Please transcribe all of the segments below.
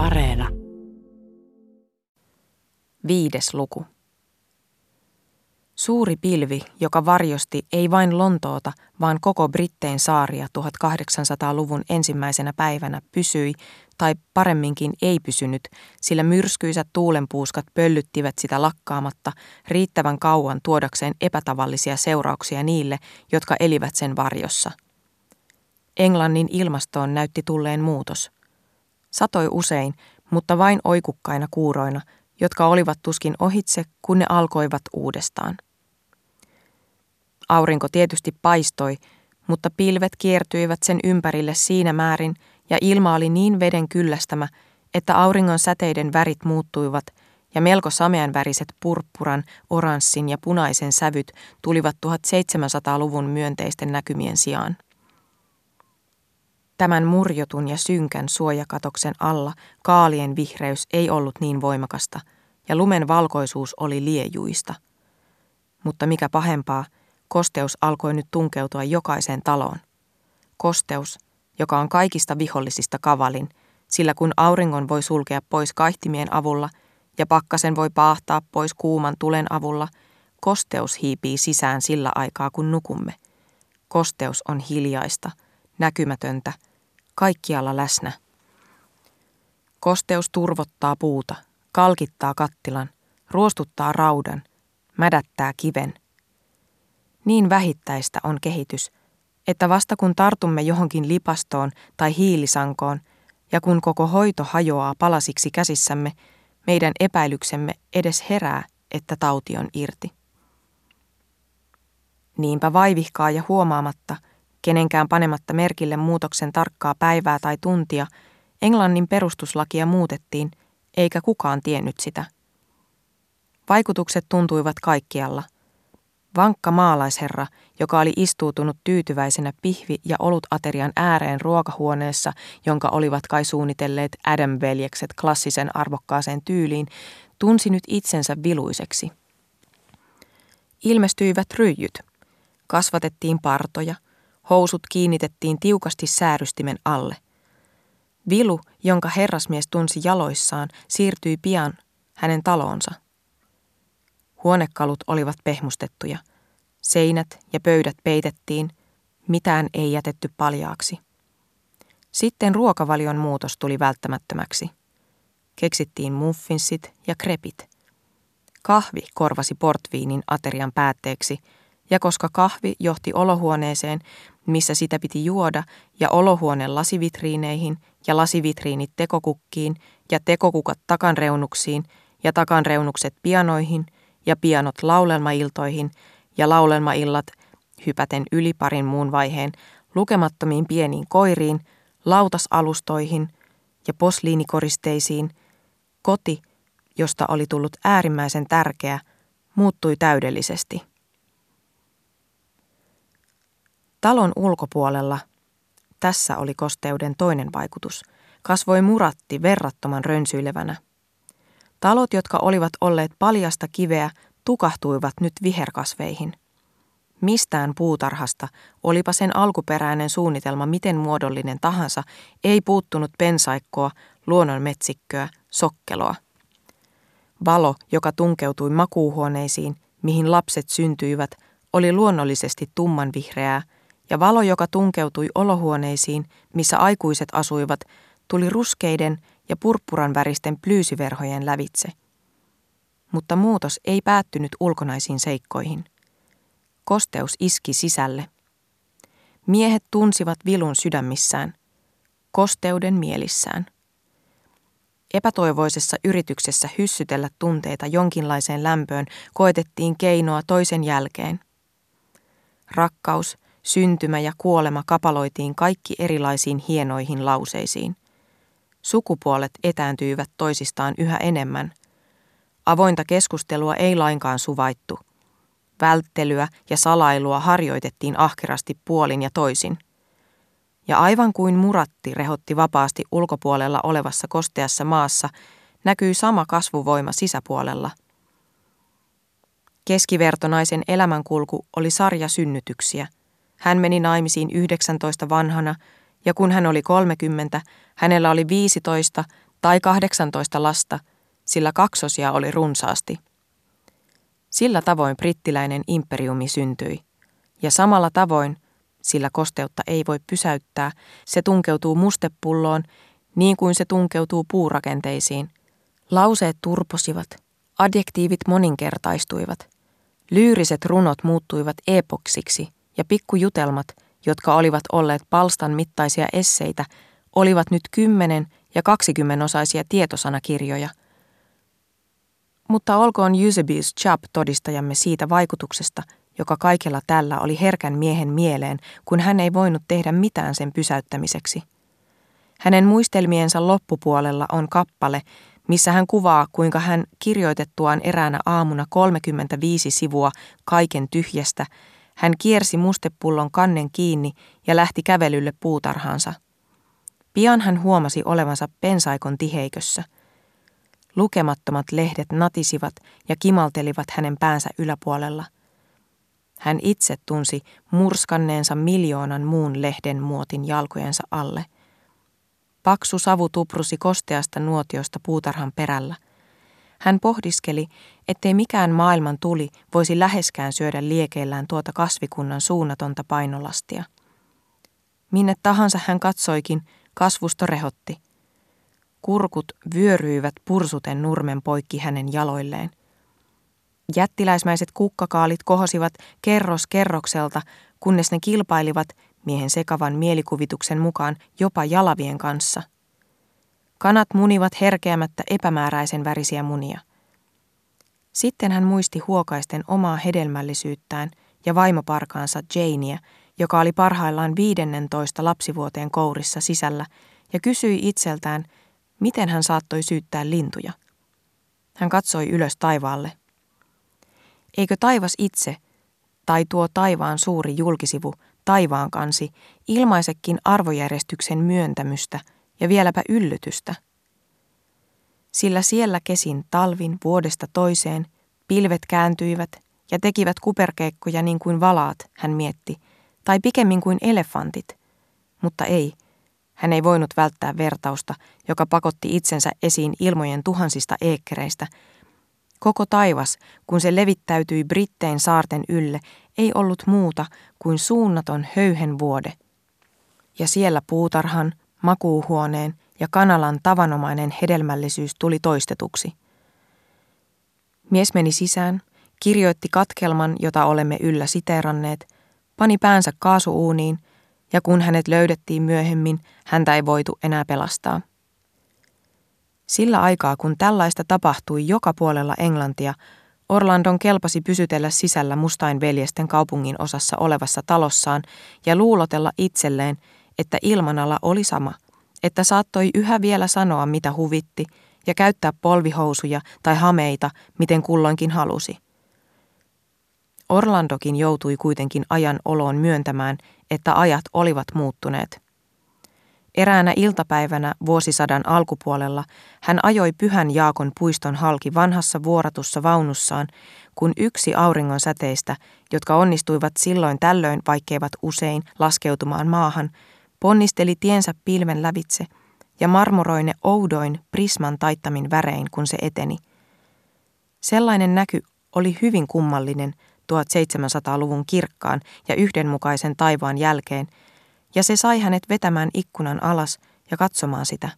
Areena. Viides luku. Suuri pilvi, joka varjosti ei vain Lontoota, vaan koko Brittein saaria 1800-luvun ensimmäisenä päivänä pysyi, tai paremminkin ei pysynyt, sillä myrskyisät tuulenpuuskat pöllyttivät sitä lakkaamatta riittävän kauan tuodakseen epätavallisia seurauksia niille, jotka elivät sen varjossa. Englannin ilmastoon näytti tulleen muutos. Satoi usein, mutta vain oikukkaina kuuroina, jotka olivat tuskin ohitse, kun ne alkoivat uudestaan. Aurinko tietysti paistoi, mutta pilvet kiertyivät sen ympärille siinä määrin ja ilma oli niin veden kyllästämä, että auringon säteiden värit muuttuivat ja melko samean väriset purppuran, oranssin ja punaisen sävyt tulivat 1700-luvun myönteisten näkymien sijaan. Tämän murjotun ja synkän suojakatoksen alla kaalien vihreys ei ollut niin voimakasta ja lumen valkoisuus oli liejuista. Mutta mikä pahempaa – Kosteus alkoi nyt tunkeutua jokaiseen taloon. Kosteus, joka on kaikista vihollisista kavalin, sillä kun auringon voi sulkea pois kaihtimien avulla ja pakkasen voi paahtaa pois kuuman tulen avulla, kosteus hiipii sisään sillä aikaa kun nukumme. Kosteus on hiljaista, näkymätöntä, kaikkialla läsnä. Kosteus turvottaa puuta, kalkittaa kattilan, ruostuttaa raudan, mädättää kiven – niin vähittäistä on kehitys, että vasta kun tartumme johonkin lipastoon tai hiilisankoon ja kun koko hoito hajoaa palasiksi käsissämme, meidän epäilyksemme edes herää, että tauti on irti. Niinpä vaivihkaa ja huomaamatta, kenenkään panematta merkille muutoksen tarkkaa päivää tai tuntia, Englannin perustuslakia muutettiin, eikä kukaan tiennyt sitä. Vaikutukset tuntuivat kaikkialla – Vankka maalaisherra, joka oli istuutunut tyytyväisenä pihvi- ja olutaterian ääreen ruokahuoneessa, jonka olivat kai suunnitelleet Adam-veljekset klassisen arvokkaaseen tyyliin, tunsi nyt itsensä viluiseksi. Ilmestyivät ryijyt. Kasvatettiin partoja. Housut kiinnitettiin tiukasti säärystimen alle. Vilu, jonka herrasmies tunsi jaloissaan, siirtyi pian hänen taloonsa. Huonekalut olivat pehmustettuja. Seinät ja pöydät peitettiin, mitään ei jätetty paljaaksi. Sitten ruokavalion muutos tuli välttämättömäksi. Keksittiin muffinsit ja krepit. Kahvi korvasi portviinin aterian päätteeksi, ja koska kahvi johti olohuoneeseen, missä sitä piti juoda, ja olohuoneen lasivitriineihin ja lasivitriinit tekokukkiin ja tekokukat takanreunuksiin ja takanreunukset pianoihin – ja pianot laulelmailtoihin ja laulelmaillat hypäten yli parin muun vaiheen lukemattomiin pieniin koiriin, lautasalustoihin ja posliinikoristeisiin, koti, josta oli tullut äärimmäisen tärkeä, muuttui täydellisesti. Talon ulkopuolella, tässä oli kosteuden toinen vaikutus, kasvoi muratti verrattoman rönsyilevänä – Talot, jotka olivat olleet paljasta kiveä, tukahtuivat nyt viherkasveihin. Mistään puutarhasta, olipa sen alkuperäinen suunnitelma miten muodollinen tahansa, ei puuttunut pensaikkoa, luonnonmetsikköä, sokkeloa. Valo, joka tunkeutui makuuhuoneisiin, mihin lapset syntyivät, oli luonnollisesti tummanvihreää, ja valo, joka tunkeutui olohuoneisiin, missä aikuiset asuivat, tuli ruskeiden ja purppuran väristen plyysiverhojen lävitse. Mutta muutos ei päättynyt ulkonaisiin seikkoihin. Kosteus iski sisälle. Miehet tunsivat vilun sydämissään, kosteuden mielissään. Epätoivoisessa yrityksessä hyssytellä tunteita jonkinlaiseen lämpöön koetettiin keinoa toisen jälkeen. Rakkaus, syntymä ja kuolema kapaloitiin kaikki erilaisiin hienoihin lauseisiin. Sukupuolet etääntyivät toisistaan yhä enemmän. Avointa keskustelua ei lainkaan suvaittu. Välttelyä ja salailua harjoitettiin ahkerasti puolin ja toisin. Ja aivan kuin muratti rehotti vapaasti ulkopuolella olevassa kosteassa maassa, näkyi sama kasvuvoima sisäpuolella. Keskivertonaisen elämänkulku oli sarja synnytyksiä. Hän meni naimisiin 19 vanhana ja kun hän oli 30, hänellä oli 15 tai 18 lasta, sillä kaksosia oli runsaasti. Sillä tavoin brittiläinen imperiumi syntyi, ja samalla tavoin, sillä kosteutta ei voi pysäyttää, se tunkeutuu mustepulloon niin kuin se tunkeutuu puurakenteisiin. Lauseet turposivat, adjektiivit moninkertaistuivat, lyyriset runot muuttuivat epoksiksi ja pikkujutelmat, jotka olivat olleet palstan mittaisia esseitä, olivat nyt kymmenen ja kaksikymmennosaisia tietosanakirjoja. Mutta olkoon Eusebius Chubb todistajamme siitä vaikutuksesta, joka kaikella tällä oli herkän miehen mieleen, kun hän ei voinut tehdä mitään sen pysäyttämiseksi. Hänen muistelmiensa loppupuolella on kappale, missä hän kuvaa, kuinka hän kirjoitettuaan eräänä aamuna 35 sivua kaiken tyhjästä, hän kiersi mustepullon kannen kiinni ja lähti kävelylle puutarhaansa. Pian hän huomasi olevansa pensaikon tiheikössä. Lukemattomat lehdet natisivat ja kimaltelivat hänen päänsä yläpuolella. Hän itse tunsi murskanneensa miljoonan muun lehden muotin jalkojensa alle. Paksu savu tuprusi kosteasta nuotiosta puutarhan perällä. Hän pohdiskeli, ettei mikään maailman tuli voisi läheskään syödä liekeillään tuota kasvikunnan suunnatonta painolastia. Minne tahansa hän katsoikin, kasvusto rehotti. Kurkut vyöryivät pursuten nurmen poikki hänen jaloilleen. Jättiläismäiset kukkakaalit kohosivat kerros kerrokselta, kunnes ne kilpailivat miehen sekavan mielikuvituksen mukaan jopa jalavien kanssa. Kanat munivat herkeämättä epämääräisen värisiä munia. Sitten hän muisti huokaisten omaa hedelmällisyyttään ja vaimoparkaansa Janea, joka oli parhaillaan 15 lapsivuoteen kourissa sisällä, ja kysyi itseltään, miten hän saattoi syyttää lintuja. Hän katsoi ylös taivaalle. Eikö taivas itse, tai tuo taivaan suuri julkisivu, taivaan kansi, ilmaisekin arvojärjestyksen myöntämystä ja vieläpä yllytystä? Sillä siellä kesin talvin vuodesta toiseen, pilvet kääntyivät ja tekivät kuperkeikkoja niin kuin valaat, hän mietti – tai pikemmin kuin elefantit. Mutta ei, hän ei voinut välttää vertausta, joka pakotti itsensä esiin ilmojen tuhansista eekkereistä. Koko taivas, kun se levittäytyi Brittein saarten ylle, ei ollut muuta kuin suunnaton höyhen vuode. Ja siellä puutarhan, makuuhuoneen ja kanalan tavanomainen hedelmällisyys tuli toistetuksi. Mies meni sisään, kirjoitti katkelman, jota olemme yllä siteeranneet – pani päänsä kaasuuuniin, ja kun hänet löydettiin myöhemmin, häntä ei voitu enää pelastaa. Sillä aikaa, kun tällaista tapahtui joka puolella Englantia, Orlandon kelpasi pysytellä sisällä mustain veljesten kaupungin osassa olevassa talossaan ja luulotella itselleen, että ilmanala oli sama, että saattoi yhä vielä sanoa mitä huvitti ja käyttää polvihousuja tai hameita, miten kulloinkin halusi – Orlandokin joutui kuitenkin ajan oloon myöntämään, että ajat olivat muuttuneet. Eräänä iltapäivänä vuosisadan alkupuolella hän ajoi Pyhän Jaakon puiston halki vanhassa vuoratussa vaunussaan, kun yksi auringon säteistä, jotka onnistuivat silloin tällöin vaikkeivat usein laskeutumaan maahan, ponnisteli tiensä pilven lävitse ja marmoroi ne oudoin prisman taittamin värein, kun se eteni. Sellainen näky oli hyvin kummallinen – 1700-luvun kirkkaan ja yhdenmukaisen taivaan jälkeen, ja se sai hänet vetämään ikkunan alas ja katsomaan sitä.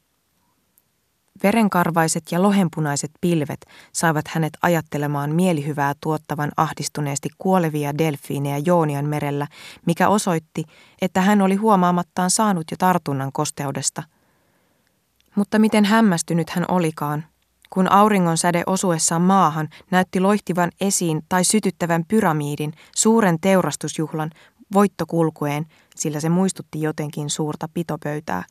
Verenkarvaiset ja lohenpunaiset pilvet saivat hänet ajattelemaan mielihyvää tuottavan ahdistuneesti kuolevia delfiinejä Joonian merellä, mikä osoitti, että hän oli huomaamattaan saanut jo tartunnan kosteudesta. Mutta miten hämmästynyt hän olikaan, kun auringon säde osuessaan maahan näytti loihtivan esiin tai sytyttävän pyramiidin, suuren teurastusjuhlan, voittokulkueen, sillä se muistutti jotenkin suurta pitopöytää.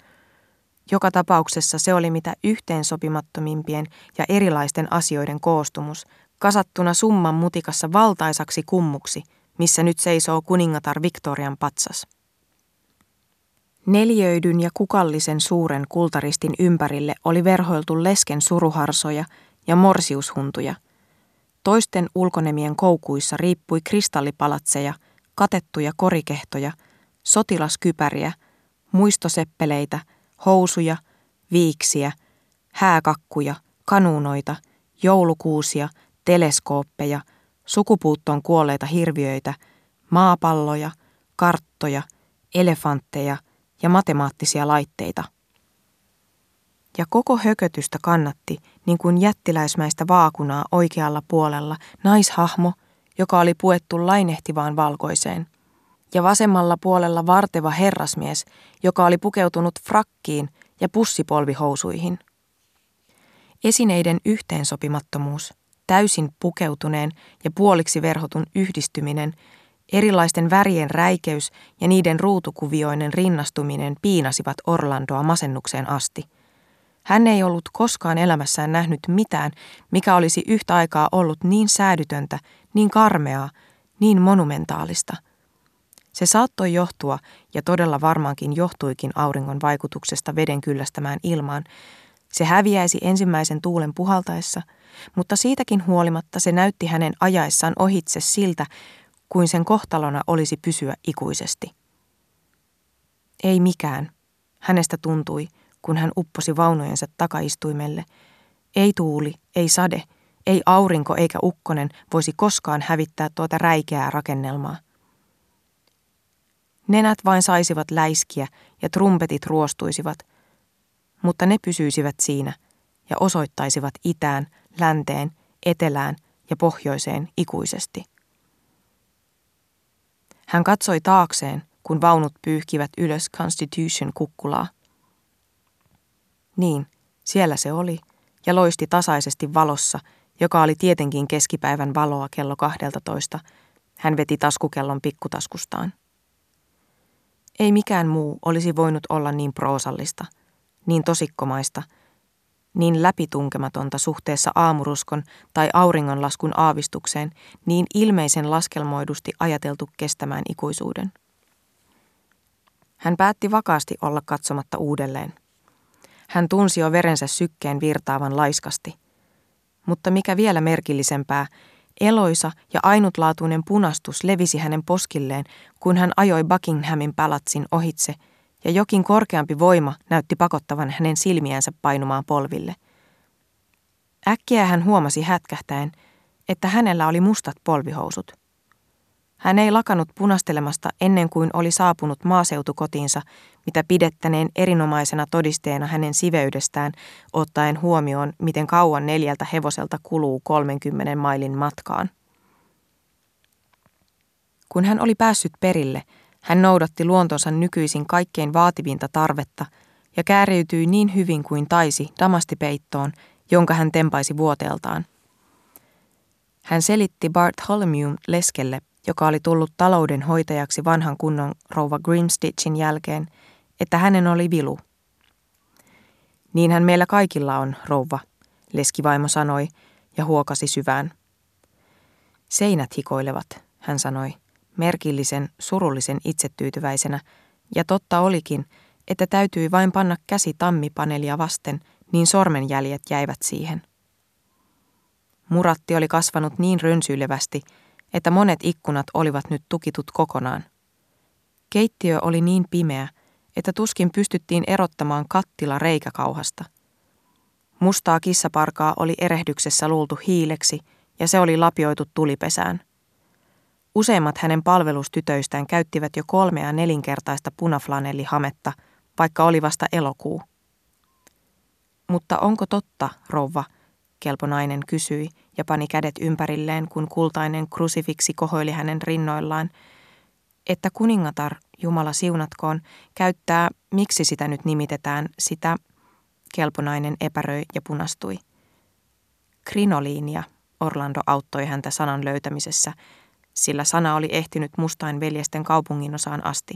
Joka tapauksessa se oli mitä yhteensopimattomimpien ja erilaisten asioiden koostumus, kasattuna summan mutikassa valtaisaksi kummuksi, missä nyt seisoo kuningatar Victorian patsas. Neljöidyn ja kukallisen suuren kultaristin ympärille oli verhoiltu lesken suruharsoja ja morsiushuntuja. Toisten ulkonemien koukuissa riippui kristallipalatseja, katettuja korikehtoja, sotilaskypäriä, muistoseppeleitä, housuja, viiksiä, hääkakkuja, kanuunoita, joulukuusia, teleskooppeja, sukupuuttoon kuolleita hirviöitä, maapalloja, karttoja, elefantteja ja matemaattisia laitteita. Ja koko hökötystä kannatti, niin kuin jättiläismäistä vaakunaa oikealla puolella, naishahmo, joka oli puettu lainehtivaan valkoiseen – ja vasemmalla puolella varteva herrasmies, joka oli pukeutunut frakkiin ja pussipolvihousuihin. Esineiden yhteensopimattomuus, täysin pukeutuneen ja puoliksi verhotun yhdistyminen, erilaisten värien räikeys ja niiden ruutukuvioinen rinnastuminen piinasivat Orlandoa masennukseen asti. Hän ei ollut koskaan elämässään nähnyt mitään, mikä olisi yhtä aikaa ollut niin säädytöntä, niin karmeaa, niin monumentaalista – se saattoi johtua, ja todella varmaankin johtuikin auringon vaikutuksesta veden kyllästämään ilmaan. Se häviäisi ensimmäisen tuulen puhaltaessa, mutta siitäkin huolimatta se näytti hänen ajaessaan ohitse siltä, kuin sen kohtalona olisi pysyä ikuisesti. Ei mikään. Hänestä tuntui, kun hän upposi vaunujensa takaistuimelle. Ei tuuli, ei sade, ei aurinko eikä ukkonen voisi koskaan hävittää tuota räikeää rakennelmaa. Nenät vain saisivat läiskiä ja trumpetit ruostuisivat, mutta ne pysyisivät siinä ja osoittaisivat itään, länteen, etelään ja pohjoiseen ikuisesti. Hän katsoi taakseen, kun vaunut pyyhkivät ylös Constitution kukkulaa. Niin, siellä se oli, ja loisti tasaisesti valossa, joka oli tietenkin keskipäivän valoa kello 12. Hän veti taskukellon pikkutaskustaan. Ei mikään muu olisi voinut olla niin proosallista, niin tosikkomaista, niin läpitunkematonta suhteessa aamuruskon tai auringonlaskun aavistukseen, niin ilmeisen laskelmoidusti ajateltu kestämään ikuisuuden. Hän päätti vakaasti olla katsomatta uudelleen. Hän tunsi jo verensä sykkeen virtaavan laiskasti. Mutta mikä vielä merkillisempää, Eloisa ja ainutlaatuinen punastus levisi hänen poskilleen, kun hän ajoi Buckinghamin palatsin ohitse, ja jokin korkeampi voima näytti pakottavan hänen silmiänsä painumaan polville. Äkkiä hän huomasi hätkähtäen, että hänellä oli mustat polvihousut. Hän ei lakanut punastelemasta ennen kuin oli saapunut maaseutukotiinsa, mitä pidettäneen erinomaisena todisteena hänen siveydestään, ottaen huomioon, miten kauan neljältä hevoselta kuluu 30 mailin matkaan. Kun hän oli päässyt perille, hän noudatti luontonsa nykyisin kaikkein vaativinta tarvetta ja kääriytyi niin hyvin kuin taisi damastipeittoon, jonka hän tempaisi vuoteeltaan. Hän selitti Bartholomew leskelle joka oli tullut talouden hoitajaksi vanhan kunnon rouva Grimstitchin jälkeen, että hänen oli vilu. Niinhän meillä kaikilla on, rouva, leskivaimo sanoi ja huokasi syvään. Seinät hikoilevat, hän sanoi, merkillisen, surullisen itsetyytyväisenä, ja totta olikin, että täytyi vain panna käsi tammipanelia vasten, niin sormenjäljet jäivät siihen. Muratti oli kasvanut niin rönsyilevästi, että monet ikkunat olivat nyt tukitut kokonaan. Keittiö oli niin pimeä, että tuskin pystyttiin erottamaan kattila reikäkauhasta. Mustaa kissaparkaa oli erehdyksessä luultu hiileksi ja se oli lapioitu tulipesään. Useimmat hänen palvelustytöistään käyttivät jo kolmea nelinkertaista punaflanellihametta, vaikka oli vasta elokuu. Mutta onko totta, rouva, kelponainen kysyi ja pani kädet ympärilleen, kun kultainen krusifiksi kohoili hänen rinnoillaan, että kuningatar, Jumala siunatkoon, käyttää, miksi sitä nyt nimitetään, sitä, kelponainen epäröi ja punastui. Krinoliinia, Orlando auttoi häntä sanan löytämisessä, sillä sana oli ehtinyt mustain veljesten kaupunginosaan asti.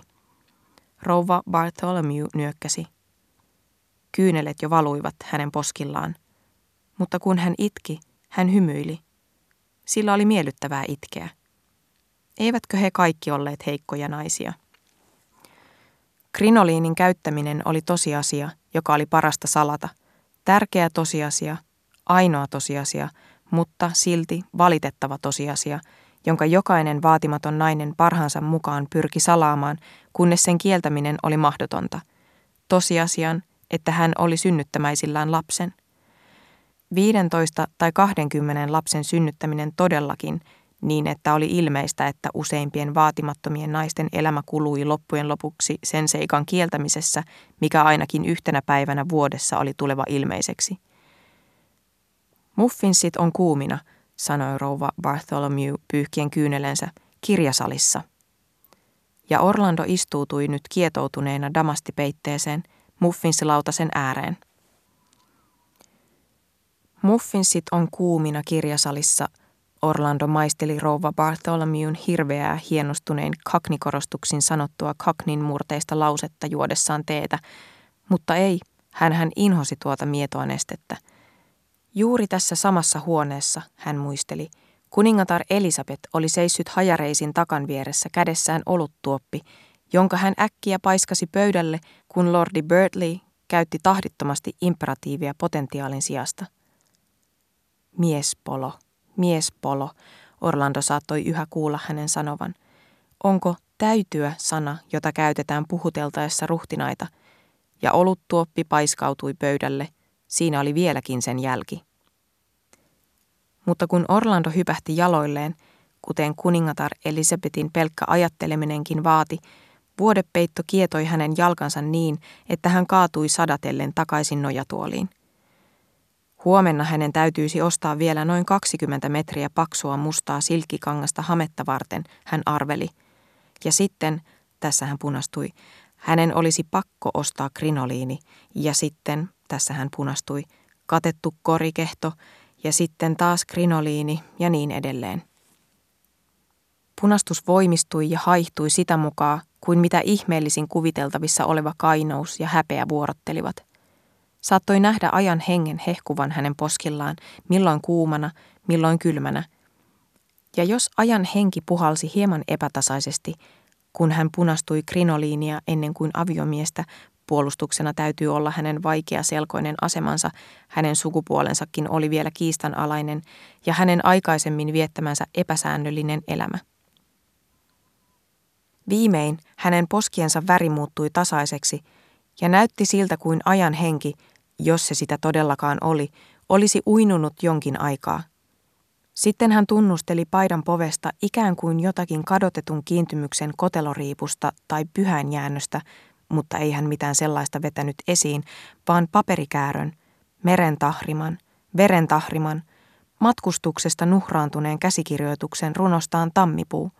Rouva Bartholomew nyökkäsi. Kyynelet jo valuivat hänen poskillaan – mutta kun hän itki, hän hymyili. Sillä oli miellyttävää itkeä. Eivätkö he kaikki olleet heikkoja naisia? Krinoliinin käyttäminen oli tosiasia, joka oli parasta salata. Tärkeä tosiasia, ainoa tosiasia, mutta silti valitettava tosiasia, jonka jokainen vaatimaton nainen parhaansa mukaan pyrki salaamaan, kunnes sen kieltäminen oli mahdotonta. Tosiasian, että hän oli synnyttämäisillään lapsen – 15 tai 20 lapsen synnyttäminen todellakin niin, että oli ilmeistä, että useimpien vaatimattomien naisten elämä kului loppujen lopuksi sen seikan kieltämisessä, mikä ainakin yhtenä päivänä vuodessa oli tuleva ilmeiseksi. Muffinsit on kuumina, sanoi rouva Bartholomew pyyhkien kyynelensä, kirjasalissa. Ja Orlando istuutui nyt kietoutuneena damastipeitteeseen muffinsilautasen ääreen. Muffinsit on kuumina kirjasalissa, Orlando maisteli rouva Bartholomewn hirveää hienostunein kaknikorostuksin sanottua kaknin murteista lausetta juodessaan teetä, mutta ei, hän hän inhosi tuota mietoa nestettä. Juuri tässä samassa huoneessa, hän muisteli, kuningatar Elisabeth oli seissyt hajareisin takan vieressä kädessään oluttuoppi, jonka hän äkkiä paiskasi pöydälle, kun lordi Bertley käytti tahdittomasti imperatiivia potentiaalin sijasta. Miespolo, miespolo, Orlando saattoi yhä kuulla hänen sanovan. Onko täytyä sana, jota käytetään puhuteltaessa ruhtinaita? Ja oluttuoppi paiskautui pöydälle. Siinä oli vieläkin sen jälki. Mutta kun Orlando hypähti jaloilleen, kuten kuningatar Elisabetin pelkkä ajatteleminenkin vaati, vuodepeitto kietoi hänen jalkansa niin, että hän kaatui sadatellen takaisin nojatuoliin. Huomenna hänen täytyisi ostaa vielä noin 20 metriä paksua mustaa silkkikangasta hametta varten, hän arveli. Ja sitten, tässä hän punastui, hänen olisi pakko ostaa krinoliini, ja sitten, tässä hän punastui, katettu korikehto, ja sitten taas krinoliini ja niin edelleen. Punastus voimistui ja haihtui sitä mukaan, kuin mitä ihmeellisin kuviteltavissa oleva kainous ja häpeä vuorottelivat – Saattoi nähdä ajan hengen hehkuvan hänen poskillaan, milloin kuumana, milloin kylmänä. Ja jos ajan henki puhalsi hieman epätasaisesti, kun hän punastui krinoliinia ennen kuin aviomiestä, puolustuksena täytyy olla hänen vaikea selkoinen asemansa, hänen sukupuolensakin oli vielä kiistanalainen ja hänen aikaisemmin viettämänsä epäsäännöllinen elämä. Viimein hänen poskiensa väri muuttui tasaiseksi ja näytti siltä kuin ajan henki jos se sitä todellakaan oli, olisi uinunut jonkin aikaa. Sitten hän tunnusteli paidan povesta ikään kuin jotakin kadotetun kiintymyksen koteloriipusta tai pyhäinjäännöstä, mutta ei hän mitään sellaista vetänyt esiin, vaan paperikäärön, merentahriman, verentahriman, matkustuksesta nuhraantuneen käsikirjoituksen runostaan Tammipuu.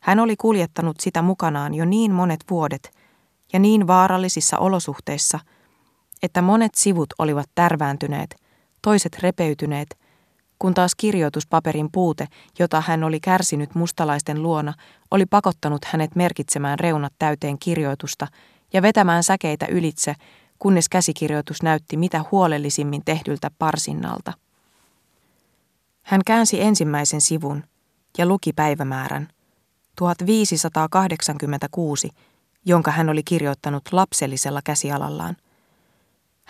Hän oli kuljettanut sitä mukanaan jo niin monet vuodet ja niin vaarallisissa olosuhteissa – että monet sivut olivat tärvääntyneet, toiset repeytyneet, kun taas kirjoituspaperin puute, jota hän oli kärsinyt mustalaisten luona, oli pakottanut hänet merkitsemään reunat täyteen kirjoitusta ja vetämään säkeitä ylitse, kunnes käsikirjoitus näytti mitä huolellisimmin tehdyltä parsinnalta. Hän käänsi ensimmäisen sivun ja luki päivämäärän, 1586, jonka hän oli kirjoittanut lapsellisella käsialallaan –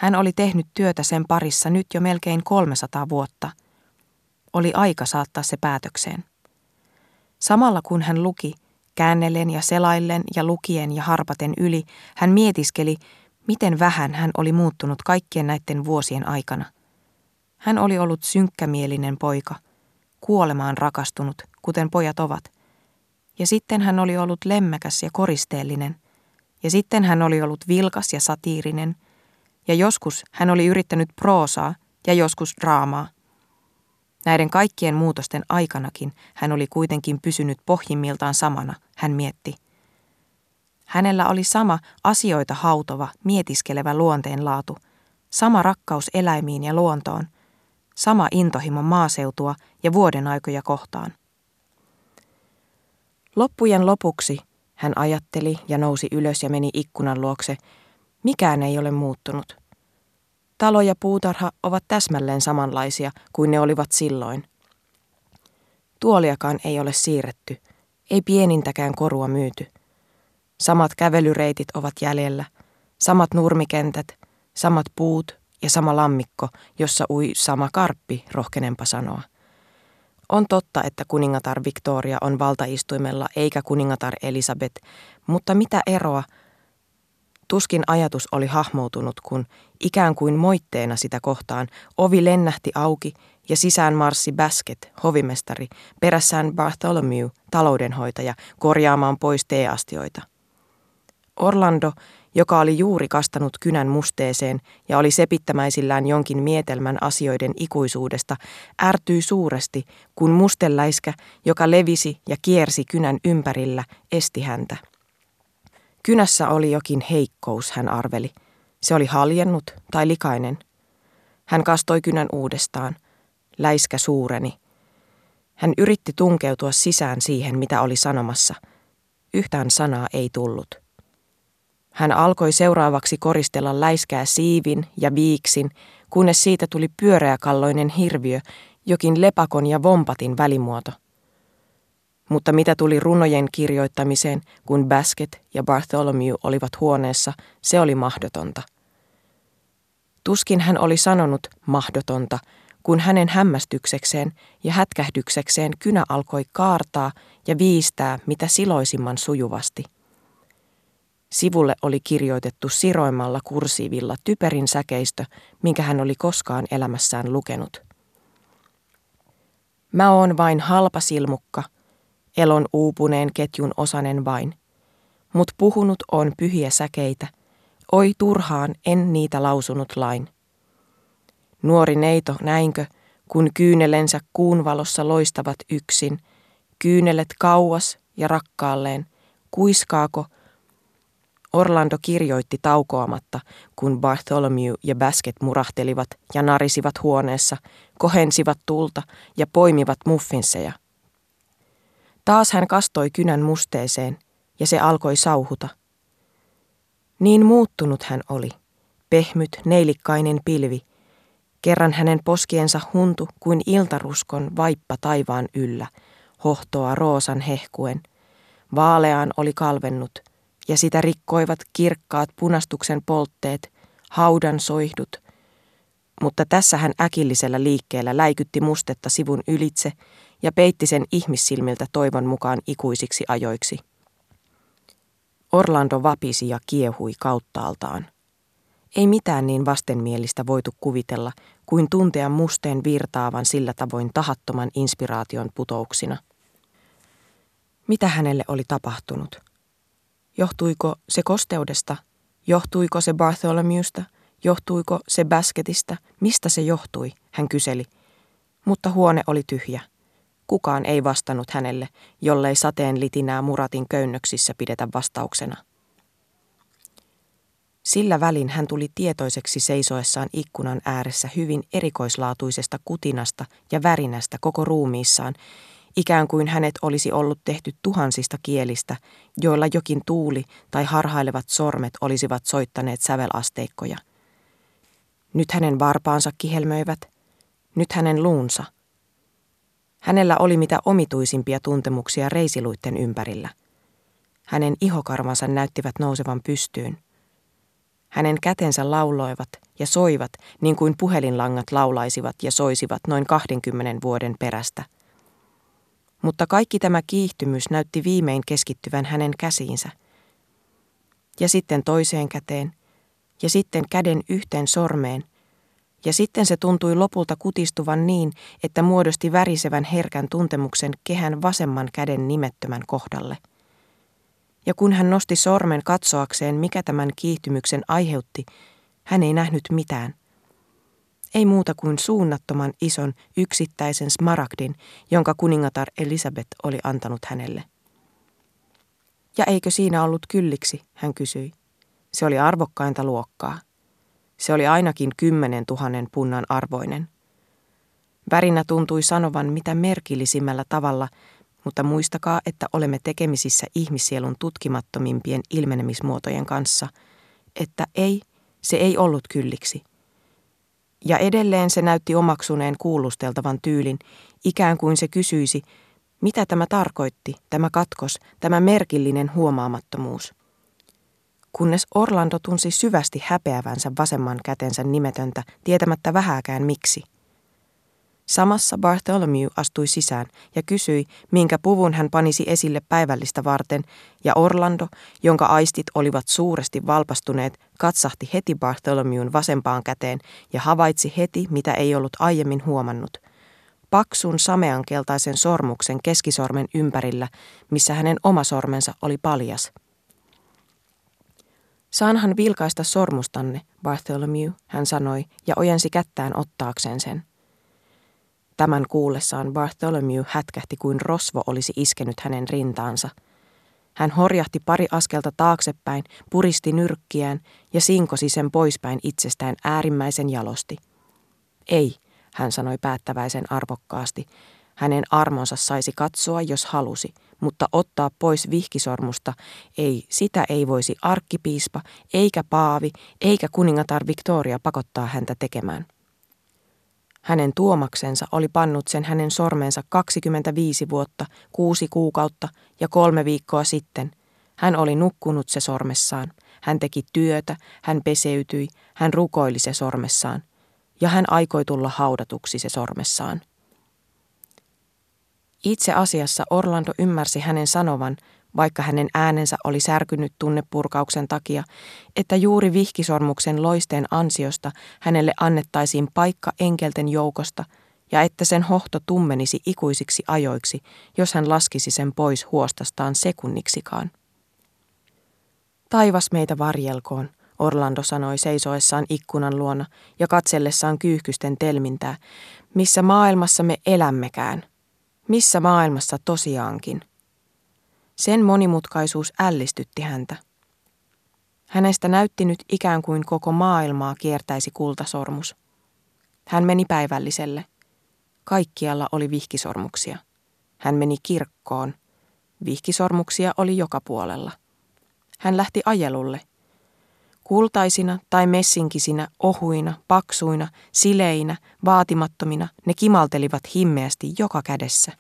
hän oli tehnyt työtä sen parissa nyt jo melkein 300 vuotta. Oli aika saattaa se päätökseen. Samalla kun hän luki, käännellen ja selaillen ja lukien ja harpaten yli, hän mietiskeli, miten vähän hän oli muuttunut kaikkien näiden vuosien aikana. Hän oli ollut synkkämielinen poika, kuolemaan rakastunut, kuten pojat ovat. Ja sitten hän oli ollut lemmäkäs ja koristeellinen. Ja sitten hän oli ollut vilkas ja satiirinen – ja joskus hän oli yrittänyt proosaa ja joskus draamaa. Näiden kaikkien muutosten aikanakin hän oli kuitenkin pysynyt pohjimmiltaan samana, hän mietti. Hänellä oli sama asioita hautova, mietiskelevä luonteenlaatu, sama rakkaus eläimiin ja luontoon, sama intohimo maaseutua ja vuoden aikoja kohtaan. Loppujen lopuksi hän ajatteli ja nousi ylös ja meni ikkunan luokse, mikään ei ole muuttunut. Talo ja puutarha ovat täsmälleen samanlaisia kuin ne olivat silloin. Tuoliakaan ei ole siirretty, ei pienintäkään korua myyty. Samat kävelyreitit ovat jäljellä, samat nurmikentät, samat puut ja sama lammikko, jossa ui sama karppi, rohkenenpa sanoa. On totta, että kuningatar Victoria on valtaistuimella eikä kuningatar Elisabeth, mutta mitä eroa – Tuskin ajatus oli hahmoutunut, kun ikään kuin moitteena sitä kohtaan ovi lennähti auki ja sisään marssi Basket, hovimestari, perässään Bartholomew, taloudenhoitaja, korjaamaan pois teeastioita. Orlando, joka oli juuri kastanut kynän musteeseen ja oli sepittämäisillään jonkin mietelmän asioiden ikuisuudesta, ärtyi suuresti, kun mustelläiskä, joka levisi ja kiersi kynän ympärillä, esti häntä. Kynässä oli jokin heikkous, hän arveli. Se oli haljennut tai likainen. Hän kastoi kynän uudestaan. Läiskä suureni. Hän yritti tunkeutua sisään siihen, mitä oli sanomassa. Yhtään sanaa ei tullut. Hän alkoi seuraavaksi koristella läiskää siivin ja viiksin, kunnes siitä tuli pyöreäkalloinen hirviö, jokin lepakon ja vompatin välimuoto. Mutta mitä tuli runojen kirjoittamiseen, kun Basket ja Bartholomew olivat huoneessa, se oli mahdotonta. Tuskin hän oli sanonut mahdotonta, kun hänen hämmästyksekseen ja hätkähdyksekseen kynä alkoi kaartaa ja viistää mitä siloisimman sujuvasti. Sivulle oli kirjoitettu siroimalla kursiivilla typerin säkeistö, minkä hän oli koskaan elämässään lukenut. Mä oon vain halpa silmukka, elon uupuneen ketjun osanen vain. Mut puhunut on pyhiä säkeitä, oi turhaan en niitä lausunut lain. Nuori neito, näinkö, kun kyynelensä kuun valossa loistavat yksin, kyynelet kauas ja rakkaalleen, kuiskaako – Orlando kirjoitti taukoamatta, kun Bartholomew ja Basket murahtelivat ja narisivat huoneessa, kohensivat tulta ja poimivat muffinseja. Taas hän kastoi kynän musteeseen ja se alkoi sauhuta. Niin muuttunut hän oli, pehmyt, neilikkainen pilvi. Kerran hänen poskiensa huntu kuin iltaruskon vaippa taivaan yllä, hohtoa roosan hehkuen. Vaaleaan oli kalvennut – ja sitä rikkoivat kirkkaat punastuksen poltteet, haudan soihdut. Mutta tässä hän äkillisellä liikkeellä läikytti mustetta sivun ylitse ja peitti sen ihmissilmiltä toivon mukaan ikuisiksi ajoiksi. Orlando vapisi ja kiehui kauttaaltaan. Ei mitään niin vastenmielistä voitu kuvitella kuin tuntea musteen virtaavan sillä tavoin tahattoman inspiraation putouksina. Mitä hänelle oli tapahtunut? Johtuiko se kosteudesta? Johtuiko se Bartholomewsta? Johtuiko se Basketista? Mistä se johtui? Hän kyseli. Mutta huone oli tyhjä. Kukaan ei vastannut hänelle, jollei sateen litinää muratin köynnöksissä pidetä vastauksena. Sillä välin hän tuli tietoiseksi seisoessaan ikkunan ääressä hyvin erikoislaatuisesta kutinasta ja värinästä koko ruumiissaan, ikään kuin hänet olisi ollut tehty tuhansista kielistä, joilla jokin tuuli tai harhailevat sormet olisivat soittaneet sävelasteikkoja. Nyt hänen varpaansa kihelmöivät, nyt hänen luunsa. Hänellä oli mitä omituisimpia tuntemuksia reisiluitten ympärillä. Hänen ihokarvansa näyttivät nousevan pystyyn. Hänen kätensä lauloivat ja soivat niin kuin puhelinlangat laulaisivat ja soisivat noin 20 vuoden perästä – mutta kaikki tämä kiihtymys näytti viimein keskittyvän hänen käsiinsä. Ja sitten toiseen käteen, ja sitten käden yhteen sormeen, ja sitten se tuntui lopulta kutistuvan niin, että muodosti värisevän herkän tuntemuksen kehän vasemman käden nimettömän kohdalle. Ja kun hän nosti sormen katsoakseen, mikä tämän kiihtymyksen aiheutti, hän ei nähnyt mitään ei muuta kuin suunnattoman ison yksittäisen smaragdin, jonka kuningatar Elisabeth oli antanut hänelle. Ja eikö siinä ollut kylliksi, hän kysyi. Se oli arvokkainta luokkaa. Se oli ainakin kymmenen tuhannen punnan arvoinen. Värinä tuntui sanovan mitä merkillisimmällä tavalla, mutta muistakaa, että olemme tekemisissä ihmissielun tutkimattomimpien ilmenemismuotojen kanssa, että ei, se ei ollut kylliksi – ja edelleen se näytti omaksuneen kuulusteltavan tyylin, ikään kuin se kysyisi, mitä tämä tarkoitti, tämä katkos, tämä merkillinen huomaamattomuus. Kunnes Orlando tunsi syvästi häpeävänsä vasemman kätensä nimetöntä, tietämättä vähääkään miksi. Samassa Bartholomew astui sisään ja kysyi, minkä puvun hän panisi esille päivällistä varten, ja Orlando, jonka aistit olivat suuresti valpastuneet, katsahti heti Bartholomewn vasempaan käteen ja havaitsi heti, mitä ei ollut aiemmin huomannut. Paksun sameankeltaisen sormuksen keskisormen ympärillä, missä hänen oma sormensa oli paljas. Saanhan vilkaista sormustanne, Bartholomew, hän sanoi ja ojensi kättään ottaakseen sen. Tämän kuullessaan Bartholomew hätkähti kuin rosvo olisi iskenyt hänen rintaansa. Hän horjahti pari askelta taaksepäin, puristi nyrkkiään ja sinkosi sen poispäin itsestään äärimmäisen jalosti. Ei, hän sanoi päättäväisen arvokkaasti. Hänen armonsa saisi katsoa, jos halusi, mutta ottaa pois vihkisormusta, ei, sitä ei voisi arkkipiispa, eikä paavi, eikä kuningatar Victoria pakottaa häntä tekemään. Hänen tuomaksensa oli pannut sen hänen sormensa 25 vuotta, kuusi kuukautta ja kolme viikkoa sitten. Hän oli nukkunut se sormessaan. Hän teki työtä, hän peseytyi, hän rukoili se sormessaan. Ja hän aikoi tulla haudatuksi se sormessaan. Itse asiassa Orlando ymmärsi hänen sanovan, vaikka hänen äänensä oli särkynyt tunnepurkauksen takia, että juuri vihkisormuksen loisteen ansiosta hänelle annettaisiin paikka enkelten joukosta ja että sen hohto tummenisi ikuisiksi ajoiksi, jos hän laskisi sen pois huostastaan sekunniksikaan. Taivas meitä varjelkoon, Orlando sanoi seisoessaan ikkunan luona ja katsellessaan kyyhkysten telmintää, missä maailmassa me elämmekään. Missä maailmassa tosiaankin? Sen monimutkaisuus ällistytti häntä. Hänestä näytti nyt ikään kuin koko maailmaa kiertäisi kultasormus. Hän meni päivälliselle. Kaikkialla oli vihkisormuksia. Hän meni kirkkoon. Vihkisormuksia oli joka puolella. Hän lähti ajelulle. Kultaisina tai messinkisinä, ohuina, paksuina, sileinä, vaatimattomina ne kimaltelivat himmeästi joka kädessä.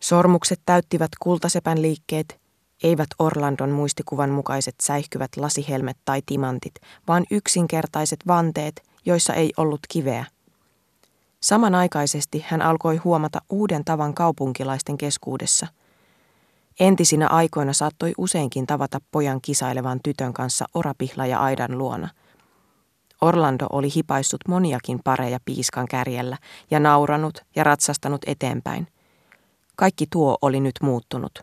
Sormukset täyttivät kultasepän liikkeet, eivät Orlandon muistikuvan mukaiset säihkyvät lasihelmet tai timantit, vaan yksinkertaiset vanteet, joissa ei ollut kiveä. Samanaikaisesti hän alkoi huomata uuden tavan kaupunkilaisten keskuudessa. Entisinä aikoina saattoi useinkin tavata pojan kisailevan tytön kanssa orapihla ja aidan luona. Orlando oli hipaissut moniakin pareja piiskan kärjellä ja nauranut ja ratsastanut eteenpäin. Kaikki tuo oli nyt muuttunut.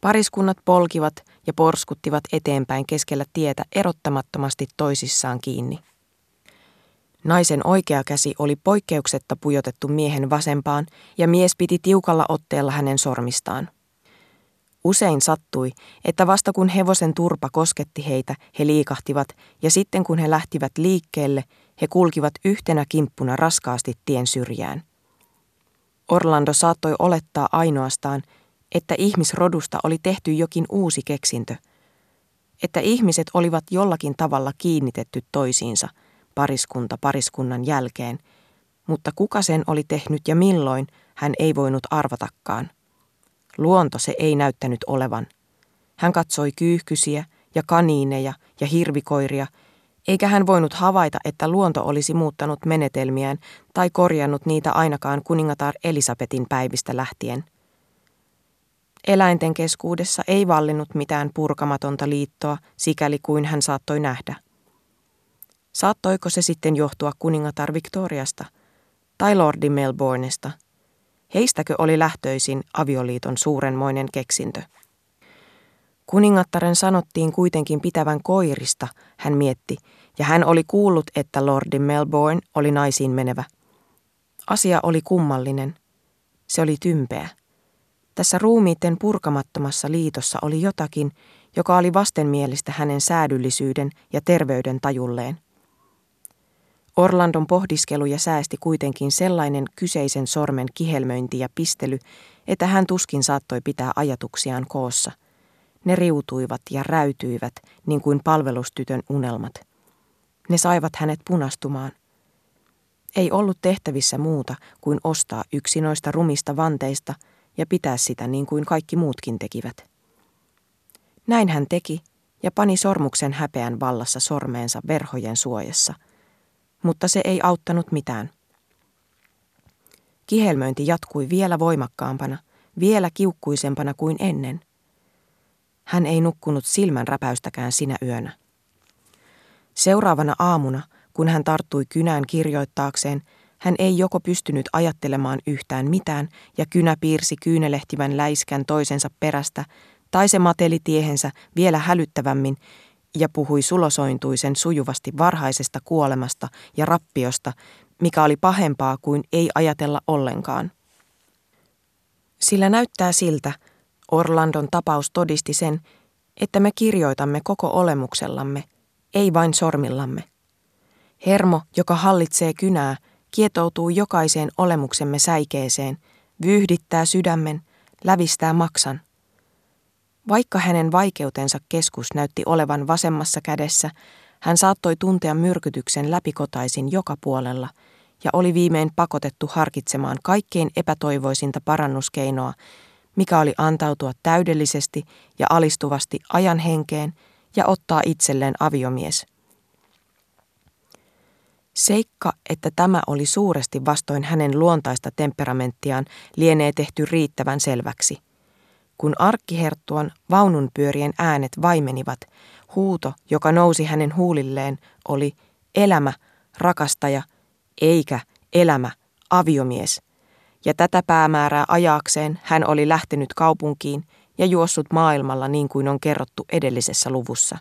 Pariskunnat polkivat ja porskuttivat eteenpäin keskellä tietä erottamattomasti toisissaan kiinni. Naisen oikea käsi oli poikkeuksetta pujotettu miehen vasempaan ja mies piti tiukalla otteella hänen sormistaan. Usein sattui, että vasta kun hevosen turpa kosketti heitä, he liikahtivat ja sitten kun he lähtivät liikkeelle, he kulkivat yhtenä kimppuna raskaasti tien syrjään. Orlando saattoi olettaa ainoastaan, että ihmisrodusta oli tehty jokin uusi keksintö, että ihmiset olivat jollakin tavalla kiinnitetty toisiinsa, pariskunta pariskunnan jälkeen, mutta kuka sen oli tehnyt ja milloin, hän ei voinut arvatakaan. Luonto se ei näyttänyt olevan. Hän katsoi kyyhkysiä ja kaniineja ja hirvikoiria eikä hän voinut havaita, että luonto olisi muuttanut menetelmiään tai korjannut niitä ainakaan kuningatar Elisabetin päivistä lähtien. Eläinten keskuudessa ei vallinnut mitään purkamatonta liittoa, sikäli kuin hän saattoi nähdä. Saattoiko se sitten johtua kuningatar Victoriasta tai Lordi Melbourneista? Heistäkö oli lähtöisin avioliiton suurenmoinen keksintö? Kuningattaren sanottiin kuitenkin pitävän koirista, hän mietti, ja hän oli kuullut, että Lordi Melbourne oli naisiin menevä. Asia oli kummallinen. Se oli tympeä. Tässä ruumiitten purkamattomassa liitossa oli jotakin, joka oli vastenmielistä hänen säädyllisyyden ja terveyden tajulleen. Orlandon pohdiskeluja säästi kuitenkin sellainen kyseisen sormen kihelmöinti ja pistely, että hän tuskin saattoi pitää ajatuksiaan koossa – ne riutuivat ja räytyivät niin kuin palvelustytön unelmat. Ne saivat hänet punastumaan. Ei ollut tehtävissä muuta kuin ostaa yksi noista rumista vanteista ja pitää sitä niin kuin kaikki muutkin tekivät. Näin hän teki ja pani sormuksen häpeän vallassa sormeensa verhojen suojassa. mutta se ei auttanut mitään. Kihelmöinti jatkui vielä voimakkaampana, vielä kiukkuisempana kuin ennen. Hän ei nukkunut silmän räpäystäkään sinä yönä. Seuraavana aamuna, kun hän tarttui kynään kirjoittaakseen, hän ei joko pystynyt ajattelemaan yhtään mitään ja kynä piirsi kyynelehtivän läiskän toisensa perästä, tai se mateli tiehensä vielä hälyttävämmin ja puhui sulosointuisen sujuvasti varhaisesta kuolemasta ja rappiosta, mikä oli pahempaa kuin ei ajatella ollenkaan. Sillä näyttää siltä, Orlandon tapaus todisti sen, että me kirjoitamme koko olemuksellamme, ei vain sormillamme. Hermo, joka hallitsee kynää, kietoutuu jokaiseen olemuksemme säikeeseen, vyyhdittää sydämen, lävistää maksan. Vaikka hänen vaikeutensa keskus näytti olevan vasemmassa kädessä, hän saattoi tuntea myrkytyksen läpikotaisin joka puolella ja oli viimein pakotettu harkitsemaan kaikkein epätoivoisinta parannuskeinoa, mikä oli antautua täydellisesti ja alistuvasti ajan henkeen ja ottaa itselleen aviomies. Seikka, että tämä oli suuresti vastoin hänen luontaista temperamenttiaan, lienee tehty riittävän selväksi – kun arkkiherttuan vaununpyörien äänet vaimenivat, huuto, joka nousi hänen huulilleen, oli elämä, rakastaja, eikä elämä, aviomies. Ja tätä päämäärää ajaakseen hän oli lähtenyt kaupunkiin ja juossut maailmalla niin kuin on kerrottu edellisessä luvussa.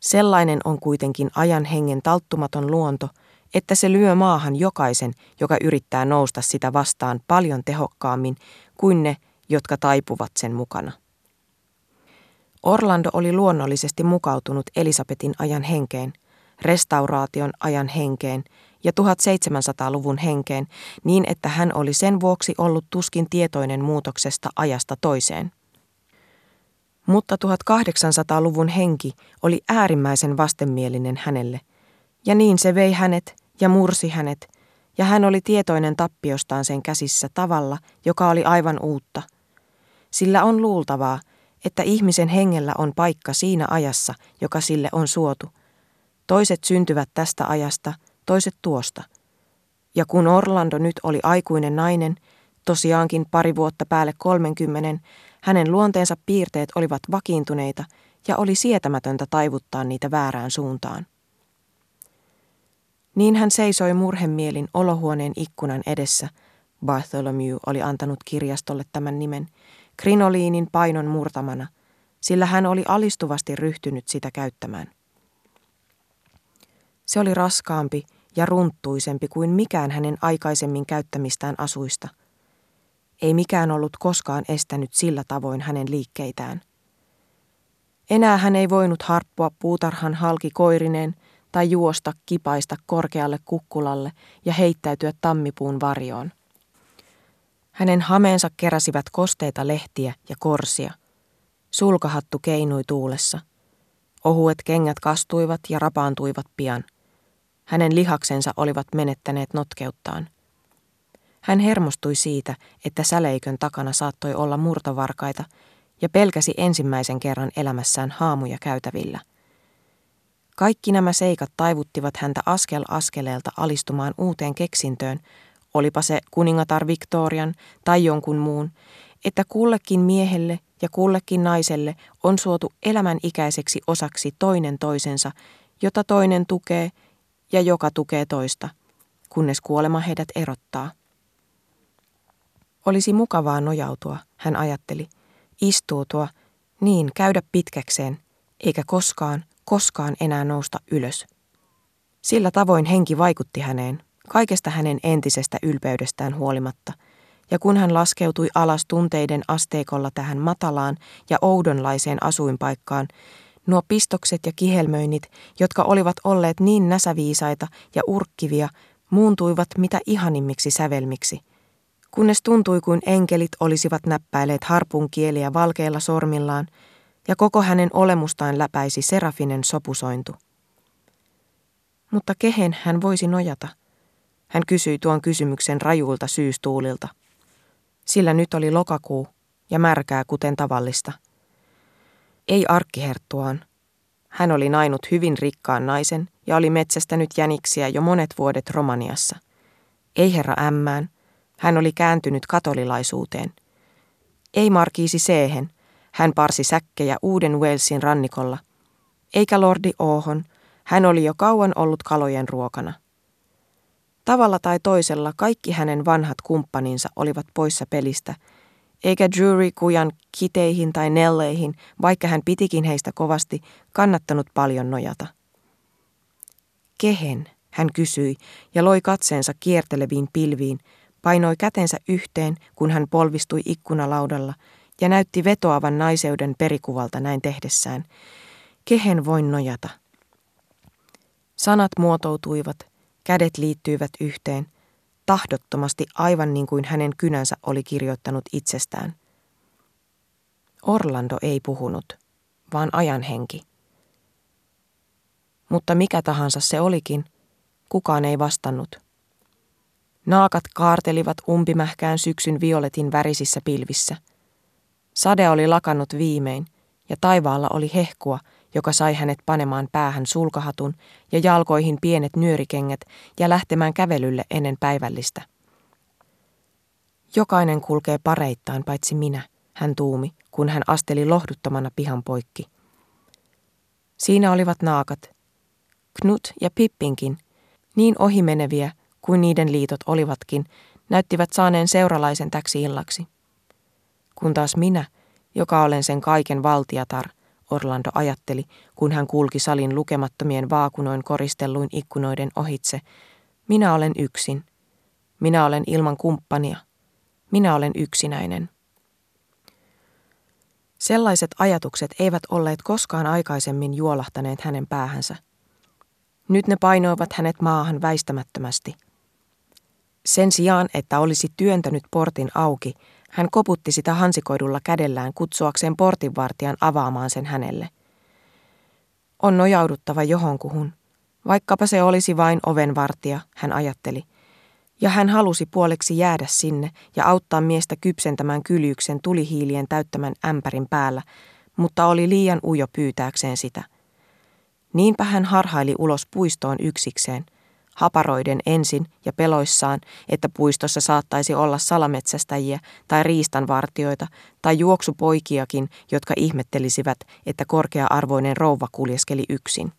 Sellainen on kuitenkin ajan hengen talttumaton luonto, että se lyö maahan jokaisen, joka yrittää nousta sitä vastaan paljon tehokkaammin kuin ne, jotka taipuvat sen mukana. Orlando oli luonnollisesti mukautunut Elisabetin ajan henkeen, restauraation ajan henkeen ja 1700-luvun henkeen niin, että hän oli sen vuoksi ollut tuskin tietoinen muutoksesta ajasta toiseen. Mutta 1800-luvun henki oli äärimmäisen vastenmielinen hänelle, ja niin se vei hänet ja mursi hänet, ja hän oli tietoinen tappiostaan sen käsissä tavalla, joka oli aivan uutta – sillä on luultavaa, että ihmisen hengellä on paikka siinä ajassa, joka sille on suotu. Toiset syntyvät tästä ajasta, toiset tuosta. Ja kun Orlando nyt oli aikuinen nainen, tosiaankin pari vuotta päälle kolmenkymmenen, hänen luonteensa piirteet olivat vakiintuneita ja oli sietämätöntä taivuttaa niitä väärään suuntaan. Niin hän seisoi murhemielin olohuoneen ikkunan edessä, Bartholomew oli antanut kirjastolle tämän nimen, krinoliinin painon murtamana, sillä hän oli alistuvasti ryhtynyt sitä käyttämään. Se oli raskaampi ja runttuisempi kuin mikään hänen aikaisemmin käyttämistään asuista. Ei mikään ollut koskaan estänyt sillä tavoin hänen liikkeitään. Enää hän ei voinut harppua puutarhan halki koirineen tai juosta kipaista korkealle kukkulalle ja heittäytyä tammipuun varjoon. Hänen hameensa keräsivät kosteita lehtiä ja korsia. Sulkahattu keinui tuulessa. Ohuet kengät kastuivat ja rapaantuivat pian. Hänen lihaksensa olivat menettäneet notkeuttaan. Hän hermostui siitä, että säleikön takana saattoi olla murtovarkaita ja pelkäsi ensimmäisen kerran elämässään haamuja käytävillä. Kaikki nämä seikat taivuttivat häntä askel askeleelta alistumaan uuteen keksintöön, olipa se kuningatar Victorian tai jonkun muun, että kullekin miehelle ja kullekin naiselle on suotu elämän ikäiseksi osaksi toinen toisensa, jota toinen tukee ja joka tukee toista, kunnes kuolema heidät erottaa. Olisi mukavaa nojautua, hän ajatteli, istuutua, niin käydä pitkäkseen, eikä koskaan, koskaan enää nousta ylös. Sillä tavoin henki vaikutti häneen, kaikesta hänen entisestä ylpeydestään huolimatta, ja kun hän laskeutui alas tunteiden asteikolla tähän matalaan ja oudonlaiseen asuinpaikkaan, nuo pistokset ja kihelmöinnit, jotka olivat olleet niin näsäviisaita ja urkkivia, muuntuivat mitä ihanimmiksi sävelmiksi, kunnes tuntui kuin enkelit olisivat näppäileet harpun kieliä valkeilla sormillaan, ja koko hänen olemustaan läpäisi serafinen sopusointu. Mutta kehen hän voisi nojata? Hän kysyi tuon kysymyksen rajuilta syystuulilta. Sillä nyt oli lokakuu ja märkää kuten tavallista. Ei arkkiherttuaan. Hän oli nainut hyvin rikkaan naisen ja oli metsästänyt jäniksiä jo monet vuodet Romaniassa. Ei herra ämmään, hän oli kääntynyt katolilaisuuteen. Ei markiisi seehen, hän parsi säkkejä Uuden Walesin rannikolla. Eikä lordi Oohon, hän oli jo kauan ollut kalojen ruokana. Tavalla tai toisella kaikki hänen vanhat kumppaninsa olivat poissa pelistä, eikä Drury kujan kiteihin tai nelleihin, vaikka hän pitikin heistä kovasti, kannattanut paljon nojata. Kehen, hän kysyi ja loi katseensa kierteleviin pilviin, painoi kätensä yhteen, kun hän polvistui ikkunalaudalla ja näytti vetoavan naiseuden perikuvalta näin tehdessään. Kehen voin nojata? Sanat muotoutuivat, kädet liittyivät yhteen, tahdottomasti aivan niin kuin hänen kynänsä oli kirjoittanut itsestään. Orlando ei puhunut, vaan ajan henki. Mutta mikä tahansa se olikin, kukaan ei vastannut. Naakat kaartelivat umpimähkään syksyn violetin värisissä pilvissä. Sade oli lakannut viimein, ja taivaalla oli hehkua, joka sai hänet panemaan päähän sulkahatun ja jalkoihin pienet nyörikengät ja lähtemään kävelylle ennen päivällistä. Jokainen kulkee pareittain paitsi minä, hän tuumi, kun hän asteli lohduttomana pihan poikki. Siinä olivat naakat, Knut ja Pippinkin, niin ohimeneviä kuin niiden liitot olivatkin, näyttivät saaneen seuralaisen täksi illaksi. Kun taas minä, joka olen sen kaiken valtiatar, Orlando ajatteli, kun hän kulki salin lukemattomien vaakunoin koristelluin ikkunoiden ohitse. Minä olen yksin. Minä olen ilman kumppania. Minä olen yksinäinen. Sellaiset ajatukset eivät olleet koskaan aikaisemmin juolahtaneet hänen päähänsä. Nyt ne painoivat hänet maahan väistämättömästi. Sen sijaan, että olisi työntänyt portin auki, hän koputti sitä hansikoidulla kädellään kutsuakseen portinvartijan avaamaan sen hänelle. On nojauduttava johonkuhun. Vaikkapa se olisi vain ovenvartija, hän ajatteli. Ja hän halusi puoleksi jäädä sinne ja auttaa miestä kypsentämään kyljyksen tulihiilien täyttämän ämpärin päällä, mutta oli liian ujo pyytääkseen sitä. Niinpä hän harhaili ulos puistoon yksikseen – haparoiden ensin ja peloissaan, että puistossa saattaisi olla salametsästäjiä tai riistanvartioita tai juoksupoikiakin, jotka ihmettelisivät, että korkea-arvoinen rouva kuljeskeli yksin.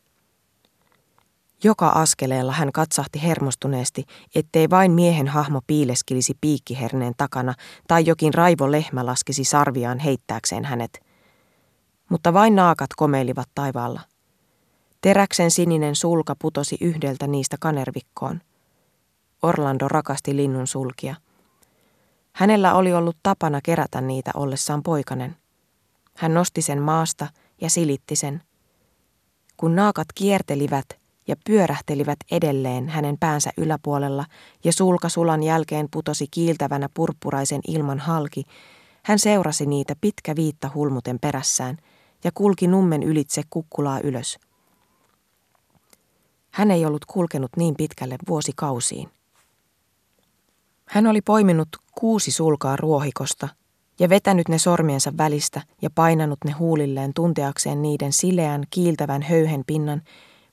Joka askeleella hän katsahti hermostuneesti, ettei vain miehen hahmo piileskilisi piikkiherneen takana tai jokin raivo lehmä laskisi sarviaan heittääkseen hänet. Mutta vain naakat komeilivat taivaalla. Teräksen sininen sulka putosi yhdeltä niistä kanervikkoon. Orlando rakasti linnun sulkia. Hänellä oli ollut tapana kerätä niitä ollessaan poikanen. Hän nosti sen maasta ja silitti sen. Kun naakat kiertelivät ja pyörähtelivät edelleen hänen päänsä yläpuolella ja sulkasulan jälkeen putosi kiiltävänä purppuraisen ilman halki, hän seurasi niitä pitkä viitta hulmuten perässään ja kulki nummen ylitse kukkulaa ylös – hän ei ollut kulkenut niin pitkälle vuosikausiin. Hän oli poiminut kuusi sulkaa ruohikosta ja vetänyt ne sormiensa välistä ja painanut ne huulilleen tunteakseen niiden sileän, kiiltävän höyhen pinnan,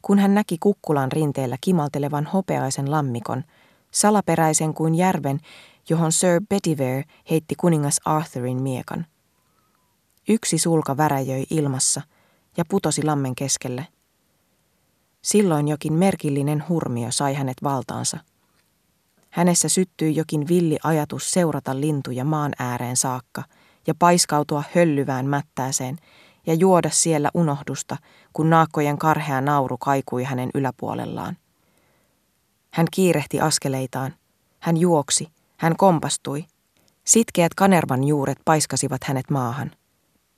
kun hän näki kukkulan rinteellä kimaltelevan hopeaisen lammikon, salaperäisen kuin järven, johon Sir Bedivere heitti kuningas Arthurin miekan. Yksi sulka väräjöi ilmassa ja putosi lammen keskelle. Silloin jokin merkillinen hurmio sai hänet valtaansa. Hänessä syttyi jokin villi ajatus seurata lintuja maan ääreen saakka ja paiskautua höllyvään mättääseen ja juoda siellä unohdusta, kun naakkojen karhea nauru kaikui hänen yläpuolellaan. Hän kiirehti askeleitaan. Hän juoksi. Hän kompastui. Sitkeät kanervan juuret paiskasivat hänet maahan.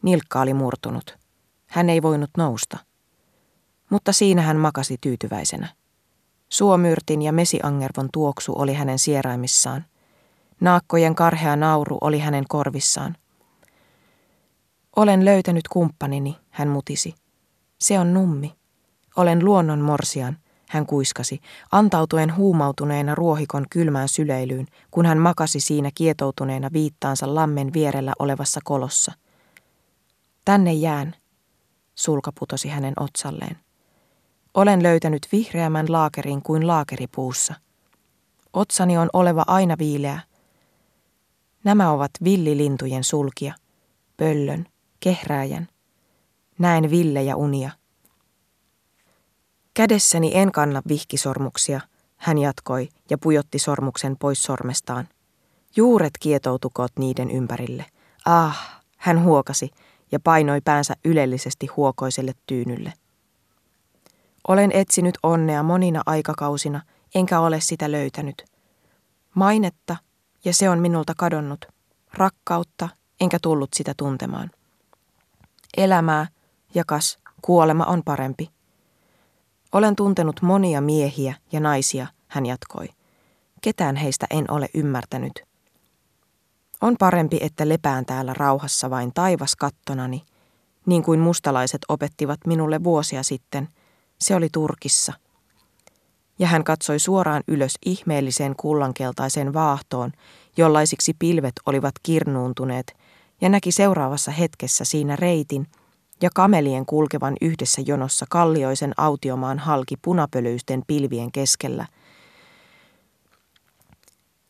Nilkka oli murtunut. Hän ei voinut nousta mutta siinä hän makasi tyytyväisenä. Suomyrtin ja mesiangervon tuoksu oli hänen sieraimissaan. Naakkojen karhea nauru oli hänen korvissaan. Olen löytänyt kumppanini, hän mutisi. Se on nummi. Olen luonnon morsian, hän kuiskasi, antautuen huumautuneena ruohikon kylmään syleilyyn, kun hän makasi siinä kietoutuneena viittaansa lammen vierellä olevassa kolossa. Tänne jään. sulka putosi hänen otsalleen. Olen löytänyt vihreämmän laakerin kuin laakeripuussa. Otsani on oleva aina viileä. Nämä ovat villilintujen sulkia, pöllön, kehrääjän. Näen villejä unia. Kädessäni en kanna vihkisormuksia, hän jatkoi ja pujotti sormuksen pois sormestaan. Juuret kietoutukoot niiden ympärille. Ah, hän huokasi ja painoi päänsä ylellisesti huokoiselle tyynylle. Olen etsinyt onnea monina aikakausina, enkä ole sitä löytänyt. Mainetta, ja se on minulta kadonnut. Rakkautta, enkä tullut sitä tuntemaan. Elämää, ja kas, kuolema on parempi. Olen tuntenut monia miehiä ja naisia, hän jatkoi. Ketään heistä en ole ymmärtänyt. On parempi, että lepään täällä rauhassa vain taivas kattonani, niin kuin mustalaiset opettivat minulle vuosia sitten. Se oli Turkissa. Ja hän katsoi suoraan ylös ihmeelliseen kullankeltaiseen vaahtoon, jollaisiksi pilvet olivat kirnuuntuneet, ja näki seuraavassa hetkessä siinä reitin ja kamelien kulkevan yhdessä jonossa kallioisen autiomaan halki punapölyisten pilvien keskellä –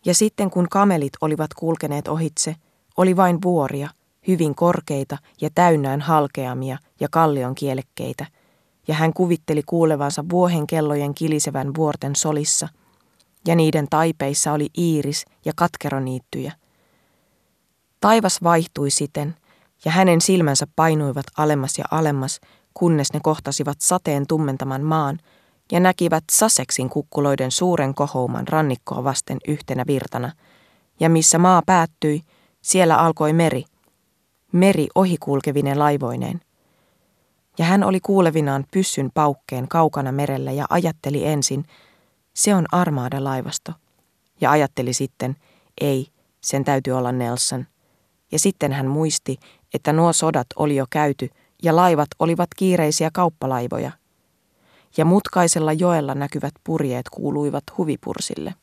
ja sitten kun kamelit olivat kulkeneet ohitse, oli vain vuoria, hyvin korkeita ja täynnään halkeamia ja kallion kielekkeitä, ja hän kuvitteli kuulevansa vuohen kellojen kilisevän vuorten solissa, ja niiden taipeissa oli iiris ja katkeroniittyjä. Taivas vaihtui siten, ja hänen silmänsä painuivat alemmas ja alemmas, kunnes ne kohtasivat sateen tummentaman maan, ja näkivät Saseksin kukkuloiden suuren kohouman rannikkoa vasten yhtenä virtana, ja missä maa päättyi, siellä alkoi meri, meri ohikulkevinen laivoineen. Ja hän oli kuulevinaan pyssyn paukkeen kaukana merellä ja ajatteli ensin, se on armaada-laivasto. Ja ajatteli sitten, ei, sen täytyy olla Nelson. Ja sitten hän muisti, että nuo sodat oli jo käyty ja laivat olivat kiireisiä kauppalaivoja – ja mutkaisella joella näkyvät purjeet kuuluivat huvipursille.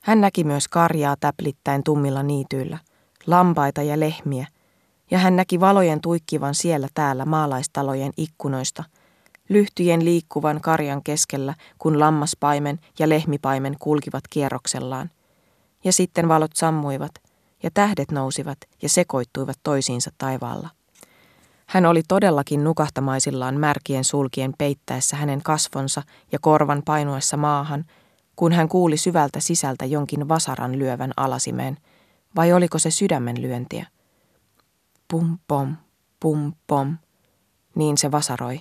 Hän näki myös karjaa täplittäen tummilla niityillä, lampaita ja lehmiä, ja hän näki valojen tuikkivan siellä täällä maalaistalojen ikkunoista, lyhtyjen liikkuvan karjan keskellä, kun lammaspaimen ja lehmipaimen kulkivat kierroksellaan. Ja sitten valot sammuivat, ja tähdet nousivat ja sekoittuivat toisiinsa taivaalla. Hän oli todellakin nukahtamaisillaan märkien sulkien peittäessä hänen kasvonsa ja korvan painuessa maahan, kun hän kuuli syvältä sisältä jonkin vasaran lyövän alasimeen, vai oliko se sydämen lyöntiä? Pum pom, pum pom. Niin se vasaroi.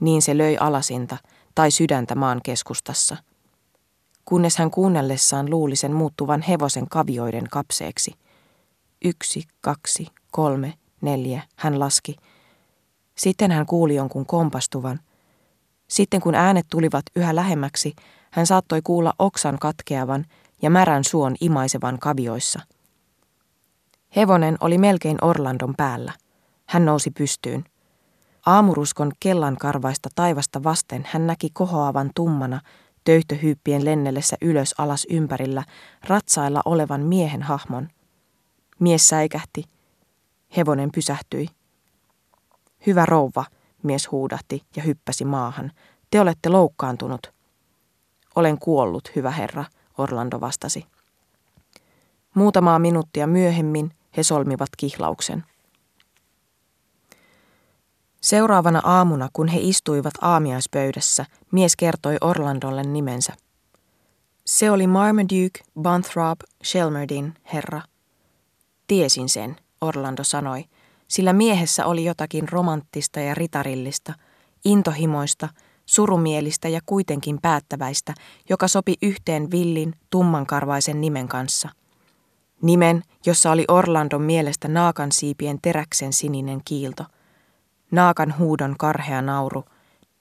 Niin se löi alasinta tai sydäntä maan keskustassa. Kunnes hän kuunnellessaan luuli sen muuttuvan hevosen kavioiden kapseeksi. Yksi, kaksi, kolme, neljä, hän laski – sitten hän kuuli jonkun kompastuvan. Sitten kun äänet tulivat yhä lähemmäksi, hän saattoi kuulla oksan katkeavan ja märän suon imaisevan kavioissa. Hevonen oli melkein Orlandon päällä. Hän nousi pystyyn. Aamuruskon kellan karvaista taivasta vasten hän näki kohoavan tummana, töyhtöhyyppien lennellessä ylös alas ympärillä, ratsailla olevan miehen hahmon. Mies säikähti. Hevonen pysähtyi. Hyvä rouva, mies huudahti ja hyppäsi maahan. Te olette loukkaantunut. Olen kuollut, hyvä herra, Orlando vastasi. Muutamaa minuuttia myöhemmin he solmivat kihlauksen. Seuraavana aamuna, kun he istuivat aamiaispöydässä, mies kertoi Orlandolle nimensä. Se oli Marmaduke Banthrop Shelmerdin herra. Tiesin sen, Orlando sanoi, sillä miehessä oli jotakin romanttista ja ritarillista, intohimoista, surumielistä ja kuitenkin päättäväistä, joka sopi yhteen villin, tummankarvaisen nimen kanssa. Nimen, jossa oli Orlandon mielestä naakan siipien teräksen sininen kiilto. Naakan huudon karhea nauru,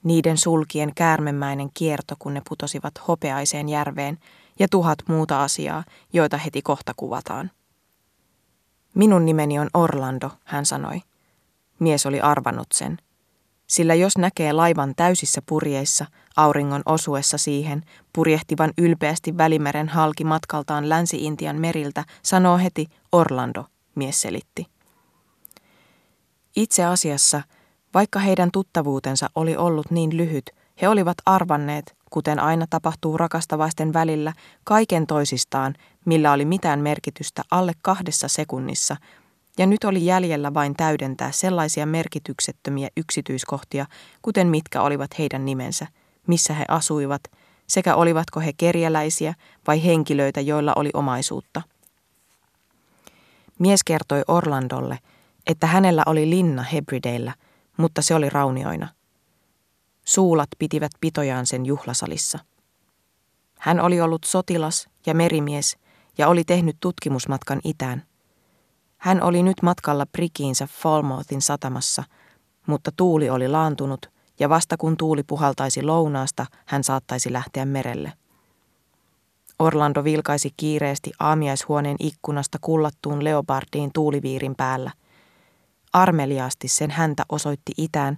niiden sulkien käärmemäinen kierto, kun ne putosivat hopeaiseen järveen, ja tuhat muuta asiaa, joita heti kohta kuvataan. Minun nimeni on Orlando, hän sanoi. Mies oli arvannut sen. Sillä jos näkee laivan täysissä purjeissa, auringon osuessa siihen, purjehtivan ylpeästi Välimeren halki matkaltaan Länsi-Intian meriltä, sanoo heti Orlando, mies selitti. Itse asiassa, vaikka heidän tuttavuutensa oli ollut niin lyhyt, he olivat arvanneet, kuten aina tapahtuu rakastavaisten välillä, kaiken toisistaan, millä oli mitään merkitystä alle kahdessa sekunnissa, ja nyt oli jäljellä vain täydentää sellaisia merkityksettömiä yksityiskohtia, kuten mitkä olivat heidän nimensä, missä he asuivat, sekä olivatko he kerjäläisiä vai henkilöitä, joilla oli omaisuutta. Mies kertoi Orlandolle, että hänellä oli linna Hebrideillä, mutta se oli raunioina. Suulat pitivät pitojaan sen juhlasalissa. Hän oli ollut sotilas ja merimies ja oli tehnyt tutkimusmatkan itään. Hän oli nyt matkalla prikiinsä Falmouthin satamassa, mutta tuuli oli laantunut ja vasta kun tuuli puhaltaisi lounaasta, hän saattaisi lähteä merelle. Orlando vilkaisi kiireesti aamiaishuoneen ikkunasta kullattuun leopardiin tuuliviirin päällä. Armeliaasti sen häntä osoitti itään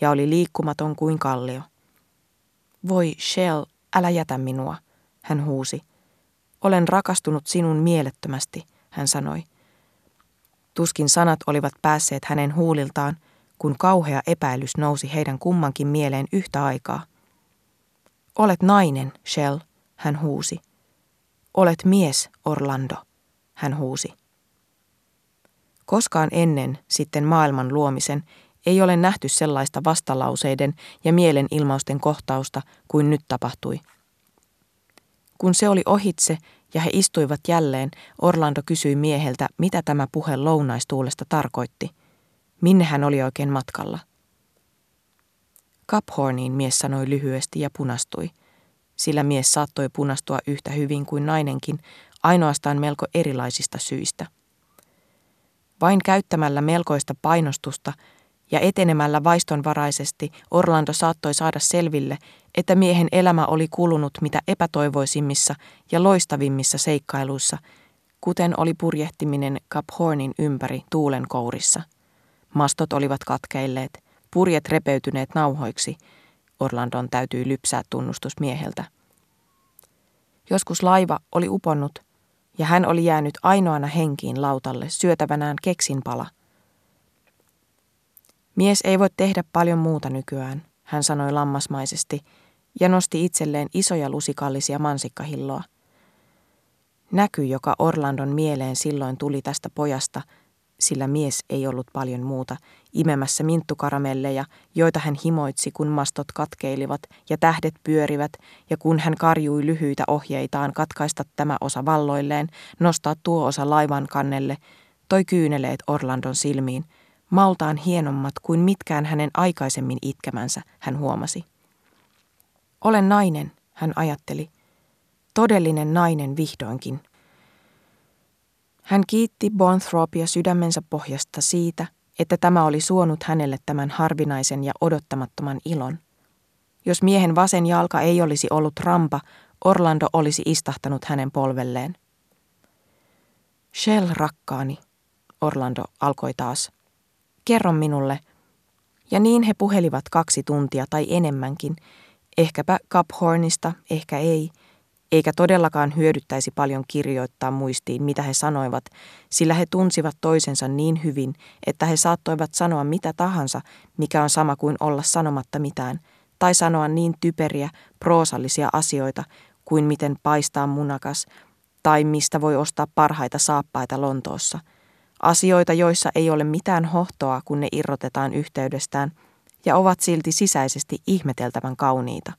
ja oli liikkumaton kuin kallio. Voi, Shell, älä jätä minua, hän huusi. Olen rakastunut sinun mielettömästi, hän sanoi. Tuskin sanat olivat päässeet hänen huuliltaan, kun kauhea epäilys nousi heidän kummankin mieleen yhtä aikaa. Olet nainen, Shell, hän huusi. Olet mies, Orlando, hän huusi. Koskaan ennen sitten maailman luomisen ei ole nähty sellaista vastalauseiden ja mielenilmausten kohtausta kuin nyt tapahtui. Kun se oli ohitse ja he istuivat jälleen, Orlando kysyi mieheltä, mitä tämä puhe lounaistuulesta tarkoitti. Minne hän oli oikein matkalla? Caphorniin mies sanoi lyhyesti ja punastui – sillä mies saattoi punastua yhtä hyvin kuin nainenkin, ainoastaan melko erilaisista syistä. Vain käyttämällä melkoista painostusta ja etenemällä vaistonvaraisesti Orlando saattoi saada selville, että miehen elämä oli kulunut mitä epätoivoisimmissa ja loistavimmissa seikkailuissa, kuten oli purjehtiminen Cap Hornin ympäri tuulen kourissa. Mastot olivat katkeilleet, purjet repeytyneet nauhoiksi – Orlandon täytyi lypsää tunnustus mieheltä. Joskus laiva oli uponnut ja hän oli jäänyt ainoana henkiin lautalle syötävänään keksinpala. Mies ei voi tehdä paljon muuta nykyään, hän sanoi lammasmaisesti ja nosti itselleen isoja lusikallisia mansikkahilloa. Näky, joka Orlandon mieleen silloin tuli tästä pojasta – sillä mies ei ollut paljon muuta, imemässä minttukaramelleja, joita hän himoitsi, kun mastot katkeilivat ja tähdet pyörivät, ja kun hän karjui lyhyitä ohjeitaan katkaista tämä osa valloilleen, nostaa tuo osa laivan kannelle, toi kyyneleet Orlandon silmiin, maltaan hienommat kuin mitkään hänen aikaisemmin itkemänsä, hän huomasi. Olen nainen, hän ajatteli. Todellinen nainen vihdoinkin. Hän kiitti Bonthropia sydämensä pohjasta siitä, että tämä oli suonut hänelle tämän harvinaisen ja odottamattoman ilon. Jos miehen vasen jalka ei olisi ollut rampa, Orlando olisi istahtanut hänen polvelleen. Shell, rakkaani, Orlando alkoi taas. Kerro minulle. Ja niin he puhelivat kaksi tuntia tai enemmänkin, ehkäpä Cup Hornista, ehkä ei – eikä todellakaan hyödyttäisi paljon kirjoittaa muistiin, mitä he sanoivat, sillä he tunsivat toisensa niin hyvin, että he saattoivat sanoa mitä tahansa, mikä on sama kuin olla sanomatta mitään, tai sanoa niin typeriä, proosallisia asioita kuin miten paistaa munakas, tai mistä voi ostaa parhaita saappaita Lontoossa. Asioita, joissa ei ole mitään hohtoa, kun ne irrotetaan yhteydestään, ja ovat silti sisäisesti ihmeteltävän kauniita.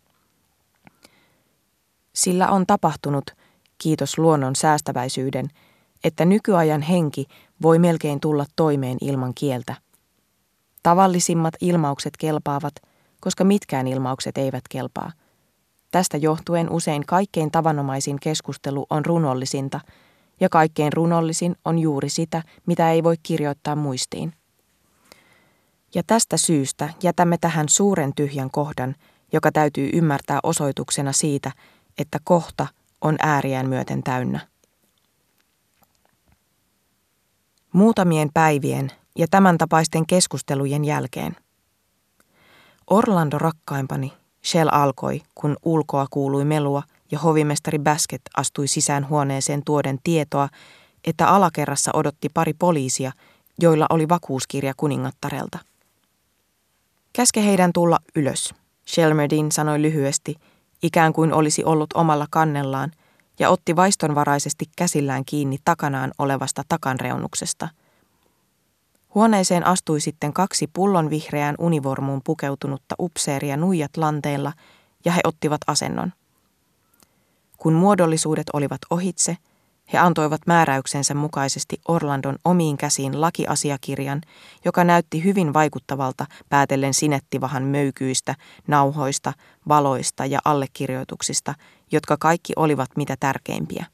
Sillä on tapahtunut, kiitos luonnon säästäväisyyden, että nykyajan henki voi melkein tulla toimeen ilman kieltä. Tavallisimmat ilmaukset kelpaavat, koska mitkään ilmaukset eivät kelpaa. Tästä johtuen usein kaikkein tavanomaisin keskustelu on runollisinta, ja kaikkein runollisin on juuri sitä, mitä ei voi kirjoittaa muistiin. Ja tästä syystä jätämme tähän suuren tyhjän kohdan, joka täytyy ymmärtää osoituksena siitä, että kohta on ääriään myöten täynnä. Muutamien päivien ja tämän tapaisten keskustelujen jälkeen. Orlando rakkaimpani, Shell alkoi, kun ulkoa kuului melua ja hovimestari Basket astui sisään huoneeseen tuoden tietoa, että alakerrassa odotti pari poliisia, joilla oli vakuuskirja kuningattarelta. Käske heidän tulla ylös, Shelmerdin sanoi lyhyesti, ikään kuin olisi ollut omalla kannellaan, ja otti vaistonvaraisesti käsillään kiinni takanaan olevasta takanreunuksesta. Huoneeseen astui sitten kaksi pullon vihreään univormuun pukeutunutta upseeria nuijat lanteilla, ja he ottivat asennon. Kun muodollisuudet olivat ohitse, he antoivat määräyksensä mukaisesti Orlandon omiin käsiin lakiasiakirjan, joka näytti hyvin vaikuttavalta päätellen sinettivahan möykyistä, nauhoista, valoista ja allekirjoituksista, jotka kaikki olivat mitä tärkeimpiä.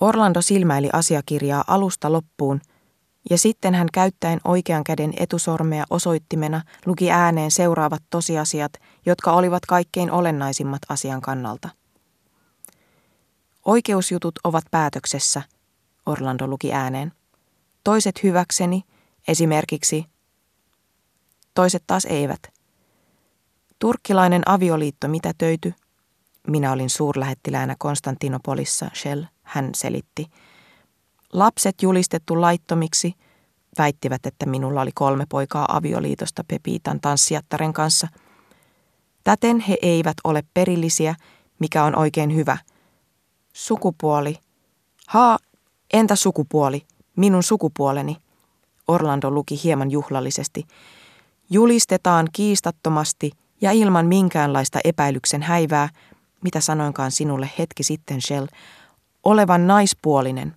Orlando silmäili asiakirjaa alusta loppuun, ja sitten hän käyttäen oikean käden etusormea osoittimena luki ääneen seuraavat tosiasiat, jotka olivat kaikkein olennaisimmat asian kannalta. Oikeusjutut ovat päätöksessä, Orlando luki ääneen. Toiset hyväkseni, esimerkiksi. Toiset taas eivät. Turkkilainen avioliitto mitä töyty? Minä olin suurlähettiläänä Konstantinopolissa, Shell, hän selitti. Lapset julistettu laittomiksi, väittivät, että minulla oli kolme poikaa avioliitosta Pepitan tanssijattaren kanssa. Täten he eivät ole perillisiä, mikä on oikein hyvä – Sukupuoli. Haa, entä sukupuoli? Minun sukupuoleni. Orlando luki hieman juhlallisesti. Julistetaan kiistattomasti ja ilman minkäänlaista epäilyksen häivää, mitä sanoinkaan sinulle hetki sitten, Shell, olevan naispuolinen.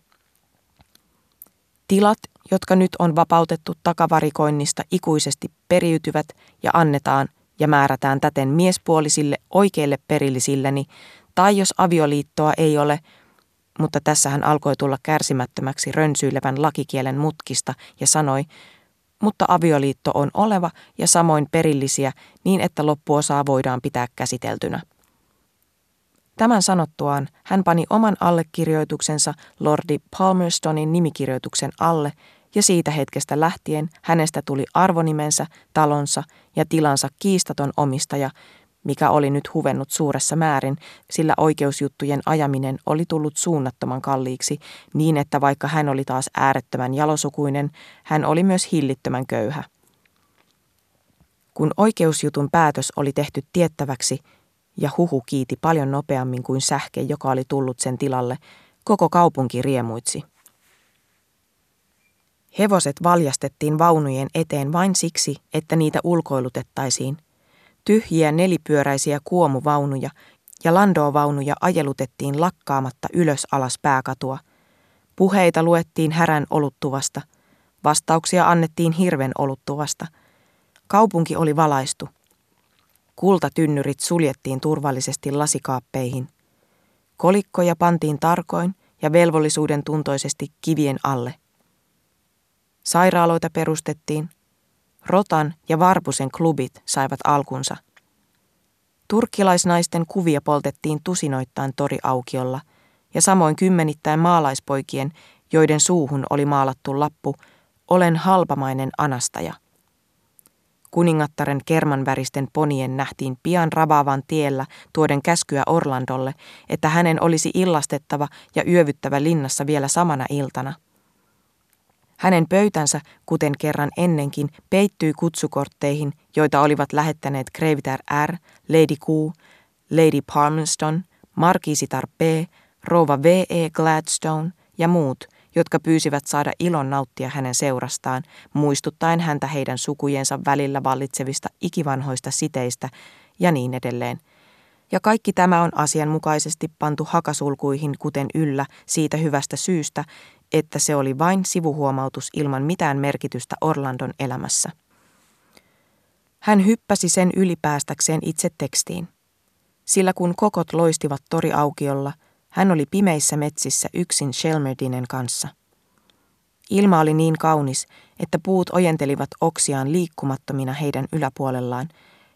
Tilat, jotka nyt on vapautettu takavarikoinnista ikuisesti periytyvät ja annetaan ja määrätään täten miespuolisille oikeille perillisilleni tai jos avioliittoa ei ole, mutta tässä hän alkoi tulla kärsimättömäksi rönsyilevän lakikielen mutkista ja sanoi, mutta avioliitto on oleva ja samoin perillisiä niin, että loppuosaa voidaan pitää käsiteltynä. Tämän sanottuaan hän pani oman allekirjoituksensa Lordi Palmerstonin nimikirjoituksen alle ja siitä hetkestä lähtien hänestä tuli arvonimensä, talonsa ja tilansa kiistaton omistaja, mikä oli nyt huvennut suuressa määrin, sillä oikeusjuttujen ajaminen oli tullut suunnattoman kalliiksi, niin että vaikka hän oli taas äärettömän jalosukuinen, hän oli myös hillittömän köyhä. Kun oikeusjutun päätös oli tehty tiettäväksi, ja huhu kiiti paljon nopeammin kuin sähke, joka oli tullut sen tilalle, koko kaupunki riemuitsi. Hevoset valjastettiin vaunujen eteen vain siksi, että niitä ulkoilutettaisiin – Tyhjiä nelipyöräisiä kuomuvaunuja ja landovaunuja ajelutettiin lakkaamatta ylös alas pääkatua. Puheita luettiin härän oluttuvasta. Vastauksia annettiin hirven oluttuvasta. Kaupunki oli valaistu. Kultatynnyrit suljettiin turvallisesti lasikaappeihin. Kolikkoja pantiin tarkoin ja velvollisuuden tuntoisesti kivien alle. Sairaaloita perustettiin, Rotan ja Varpusen klubit saivat alkunsa. Turkkilaisnaisten kuvia poltettiin tusinoittain toriaukiolla ja samoin kymmenittäin maalaispoikien, joiden suuhun oli maalattu lappu Olen halpamainen anastaja. Kuningattaren kermanväristen ponien nähtiin pian rabaavan tiellä tuoden käskyä Orlandolle, että hänen olisi illastettava ja yövyttävä linnassa vielä samana iltana – hänen pöytänsä, kuten kerran ennenkin, peittyi kutsukortteihin, joita olivat lähettäneet Kreviter R., Lady Q, Lady Palmerston, Markiisitar P., Rouva V.E. Gladstone ja muut, jotka pyysivät saada ilon nauttia hänen seurastaan, muistuttaen häntä heidän sukujensa välillä vallitsevista ikivanhoista siteistä ja niin edelleen. Ja kaikki tämä on asianmukaisesti pantu hakasulkuihin kuten yllä siitä hyvästä syystä, että se oli vain sivuhuomautus ilman mitään merkitystä Orlandon elämässä. Hän hyppäsi sen ylipäästäkseen itse tekstiin. Sillä kun kokot loistivat toriaukiolla, hän oli pimeissä metsissä yksin Shelmerdinen kanssa. Ilma oli niin kaunis, että puut ojentelivat oksiaan liikkumattomina heidän yläpuolellaan,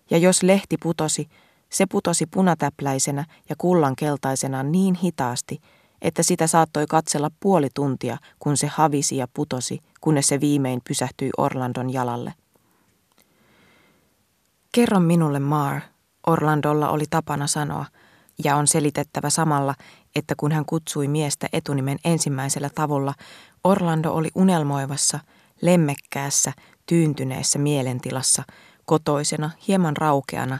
ja jos lehti putosi, se putosi punatäpläisenä ja kullankeltaisena niin hitaasti, että sitä saattoi katsella puoli tuntia, kun se havisi ja putosi, kunnes se viimein pysähtyi Orlandon jalalle. Kerro minulle, Mar, Orlandolla oli tapana sanoa, Ja on selitettävä samalla, että kun hän kutsui miestä etunimen ensimmäisellä tavulla, Orlando oli unelmoivassa, lemmekkäässä, tyyntyneessä mielentilassa, kotoisena, hieman raukeana,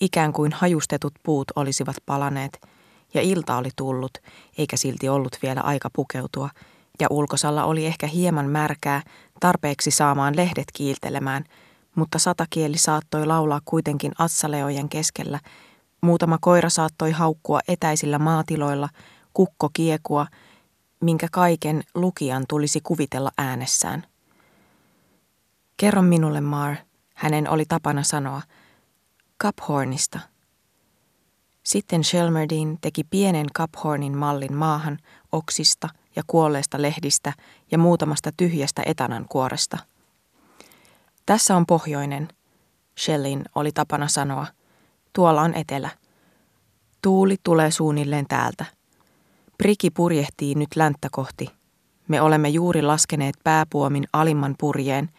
ikään kuin hajustetut puut olisivat palaneet, ja ilta oli tullut, eikä silti ollut vielä aika pukeutua, ja ulkosalla oli ehkä hieman märkää, tarpeeksi saamaan lehdet kiiltelemään, mutta satakieli saattoi laulaa kuitenkin atsaleojen keskellä, muutama koira saattoi haukkua etäisillä maatiloilla, kukko kiekua, minkä kaiken lukijan tulisi kuvitella äänessään. Kerro minulle, Mar, hänen oli tapana sanoa, Cuphornista. Sitten Shelmerdin teki pienen Cuphornin mallin maahan oksista ja kuolleista lehdistä ja muutamasta tyhjästä etanan kuoresta. Tässä on pohjoinen, Shellin oli tapana sanoa. Tuolla on etelä. Tuuli tulee suunnilleen täältä. Priki purjehtii nyt länttä kohti. Me olemme juuri laskeneet pääpuomin alimman purjeen,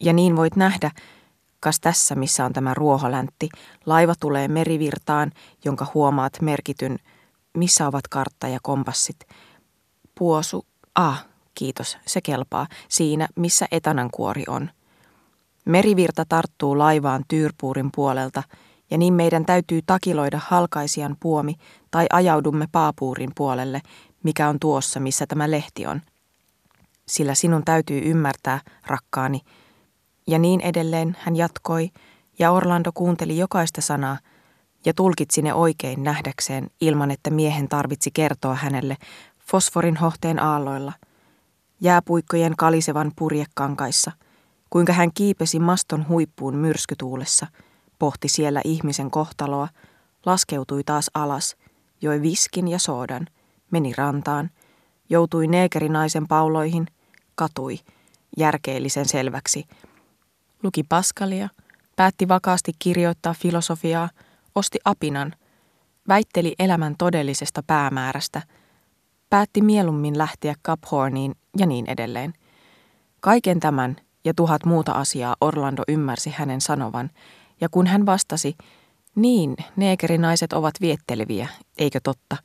ja niin voit nähdä, kas tässä missä on tämä ruoholäntti, laiva tulee merivirtaan, jonka huomaat merkityn, missä ovat kartta ja kompassit. Puosu, ah, kiitos, se kelpaa, siinä missä etanankuori on. Merivirta tarttuu laivaan Tyyrpuurin puolelta, ja niin meidän täytyy takiloida halkaisian puomi tai ajaudumme paapuurin puolelle, mikä on tuossa, missä tämä lehti on. Sillä sinun täytyy ymmärtää, rakkaani. Ja niin edelleen hän jatkoi, ja Orlando kuunteli jokaista sanaa ja tulkitsi ne oikein nähdäkseen ilman, että miehen tarvitsi kertoa hänelle fosforin hohteen aalloilla, jääpuikkojen kalisevan purjekankaissa, kuinka hän kiipesi maston huippuun myrskytuulessa – pohti siellä ihmisen kohtaloa, laskeutui taas alas, joi viskin ja soodan, meni rantaan, joutui neekerinaisen pauloihin, katui, järkeellisen selväksi. Luki Paskalia, päätti vakaasti kirjoittaa filosofiaa, osti apinan, väitteli elämän todellisesta päämäärästä, päätti mieluummin lähteä Caphorniin ja niin edelleen. Kaiken tämän ja tuhat muuta asiaa Orlando ymmärsi hänen sanovan, ja kun hän vastasi, niin, neekerinaiset ovat vietteleviä, eikö totta?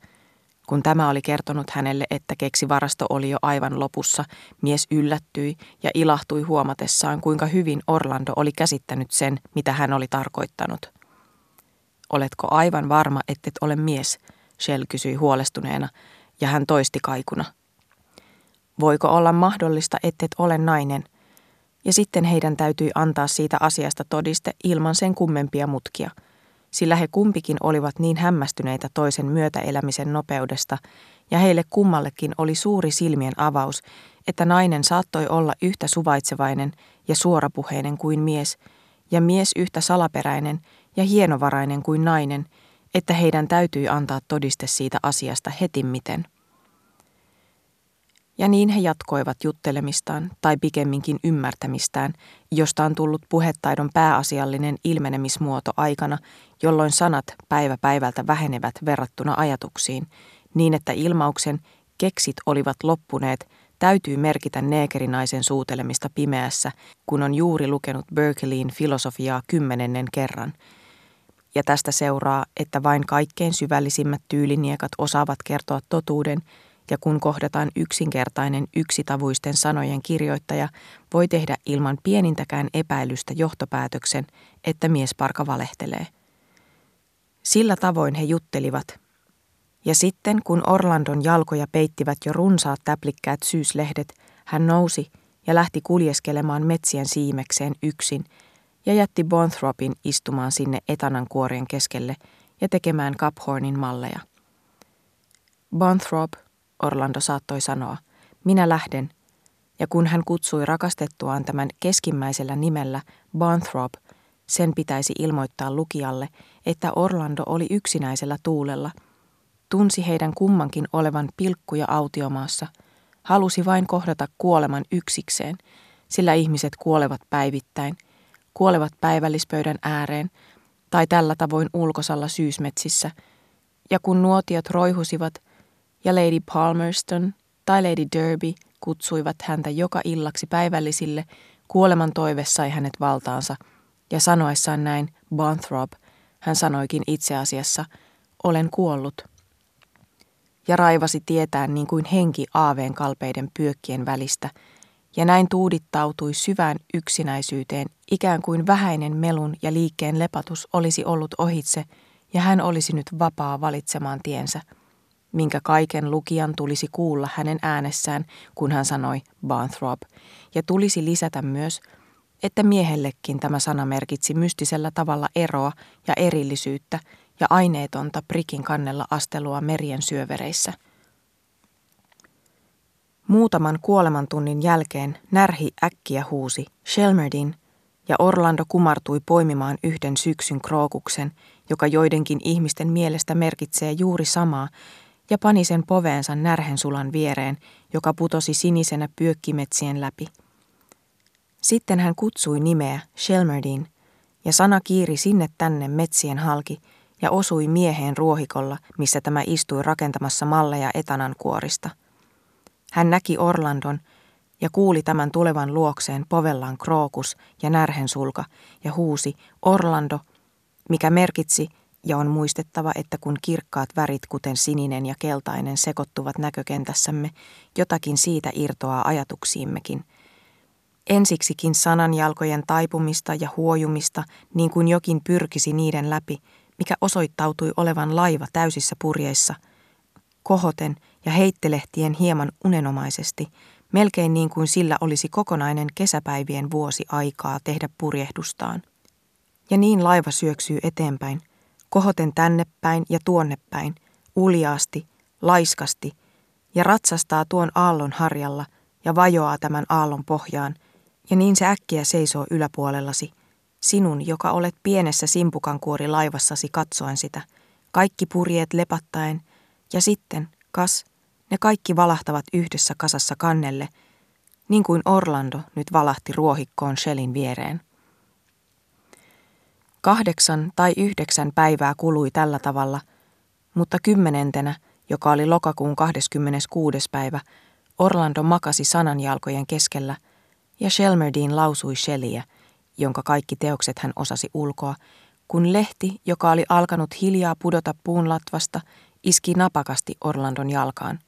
Kun tämä oli kertonut hänelle, että keksivarasto oli jo aivan lopussa, mies yllättyi ja ilahtui huomatessaan, kuinka hyvin Orlando oli käsittänyt sen, mitä hän oli tarkoittanut. Oletko aivan varma, ettet ole mies? Shell kysyi huolestuneena, ja hän toisti kaikuna. Voiko olla mahdollista, ettet ole nainen – ja sitten heidän täytyi antaa siitä asiasta todiste ilman sen kummempia mutkia, sillä he kumpikin olivat niin hämmästyneitä toisen myötäelämisen nopeudesta, ja heille kummallekin oli suuri silmien avaus, että nainen saattoi olla yhtä suvaitsevainen ja suorapuheinen kuin mies, ja mies yhtä salaperäinen ja hienovarainen kuin nainen, että heidän täytyi antaa todiste siitä asiasta hetimmiten. Ja niin he jatkoivat juttelemistaan, tai pikemminkin ymmärtämistään, josta on tullut puhetaidon pääasiallinen ilmenemismuoto aikana, jolloin sanat päivä päivältä vähenevät verrattuna ajatuksiin, niin että ilmauksen keksit olivat loppuneet, täytyy merkitä neekerinaisen suutelemista pimeässä, kun on juuri lukenut Berkeleyin filosofiaa kymmenennen kerran. Ja tästä seuraa, että vain kaikkein syvällisimmät tyyliniekat osaavat kertoa totuuden – ja kun kohdataan yksinkertainen yksitavuisten sanojen kirjoittaja, voi tehdä ilman pienintäkään epäilystä johtopäätöksen, että miesparka valehtelee. Sillä tavoin he juttelivat. Ja sitten, kun Orlandon jalkoja peittivät jo runsaat täplikkäät syyslehdet, hän nousi ja lähti kuljeskelemaan metsien siimekseen yksin ja jätti Bonthropin istumaan sinne etanan kuorien keskelle ja tekemään Caphornin malleja. Bonthrop Orlando saattoi sanoa, minä lähden, ja kun hän kutsui rakastettuaan tämän keskimmäisellä nimellä Barnthrop, sen pitäisi ilmoittaa lukijalle, että Orlando oli yksinäisellä tuulella, tunsi heidän kummankin olevan pilkkuja autiomaassa, halusi vain kohdata kuoleman yksikseen, sillä ihmiset kuolevat päivittäin, kuolevat päivällispöydän ääreen tai tällä tavoin ulkosalla syysmetsissä, ja kun nuotiot roihusivat – ja Lady Palmerston tai Lady Derby kutsuivat häntä joka illaksi päivällisille, kuoleman toive sai hänet valtaansa, ja sanoessaan näin Bonthrop, hän sanoikin itse asiassa, olen kuollut. Ja raivasi tietään niin kuin henki aaveen kalpeiden pyökkien välistä, ja näin tuudittautui syvään yksinäisyyteen, ikään kuin vähäinen melun ja liikkeen lepatus olisi ollut ohitse, ja hän olisi nyt vapaa valitsemaan tiensä, minkä kaiken lukijan tulisi kuulla hänen äänessään, kun hän sanoi Barnthrop, ja tulisi lisätä myös, että miehellekin tämä sana merkitsi mystisellä tavalla eroa ja erillisyyttä ja aineetonta prikin kannella astelua merien syövereissä. Muutaman kuolemantunnin jälkeen närhi äkkiä huusi Shelmerdin ja Orlando kumartui poimimaan yhden syksyn krookuksen, joka joidenkin ihmisten mielestä merkitsee juuri samaa, ja pani sen poveensa närhensulan viereen, joka putosi sinisenä pyökkimetsien läpi. Sitten hän kutsui nimeä Shelmerdin, ja sana kiiri sinne tänne metsien halki ja osui mieheen ruohikolla, missä tämä istui rakentamassa malleja etanan kuorista. Hän näki Orlandon ja kuuli tämän tulevan luokseen povellaan krookus ja närhensulka ja huusi Orlando, mikä merkitsi, ja on muistettava, että kun kirkkaat värit, kuten sininen ja keltainen, sekoittuvat näkökentässämme, jotakin siitä irtoaa ajatuksiimmekin – Ensiksikin sananjalkojen taipumista ja huojumista, niin kuin jokin pyrkisi niiden läpi, mikä osoittautui olevan laiva täysissä purjeissa, kohoten ja heittelehtien hieman unenomaisesti, melkein niin kuin sillä olisi kokonainen kesäpäivien vuosi aikaa tehdä purjehdustaan. Ja niin laiva syöksyy eteenpäin, kohoten tänne päin ja tuonne päin, uljaasti, laiskasti, ja ratsastaa tuon aallon harjalla ja vajoaa tämän aallon pohjaan – ja niin se äkkiä seisoo yläpuolellasi, sinun, joka olet pienessä simpukankuori laivassasi katsoen sitä, kaikki purjeet lepattaen, ja sitten, kas, ne kaikki valahtavat yhdessä kasassa kannelle, niin kuin Orlando nyt valahti ruohikkoon Shellin viereen. Kahdeksan tai yhdeksän päivää kului tällä tavalla, mutta kymmenentenä, joka oli lokakuun 26. päivä, Orlando makasi sananjalkojen keskellä – ja Shelmerdin lausui Shelleyä, jonka kaikki teokset hän osasi ulkoa, kun lehti, joka oli alkanut hiljaa pudota puun latvasta, iski napakasti Orlandon jalkaan.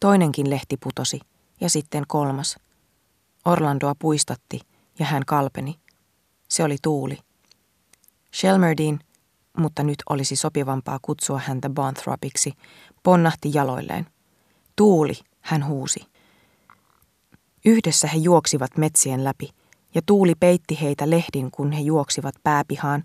Toinenkin lehti putosi, ja sitten kolmas. Orlandoa puistatti, ja hän kalpeni. Se oli tuuli. Shelmerdin, mutta nyt olisi sopivampaa kutsua häntä Bonthropiksi, ponnahti jaloilleen. Tuuli, hän huusi. Yhdessä he juoksivat metsien läpi, ja tuuli peitti heitä lehdin, kun he juoksivat pääpihaan,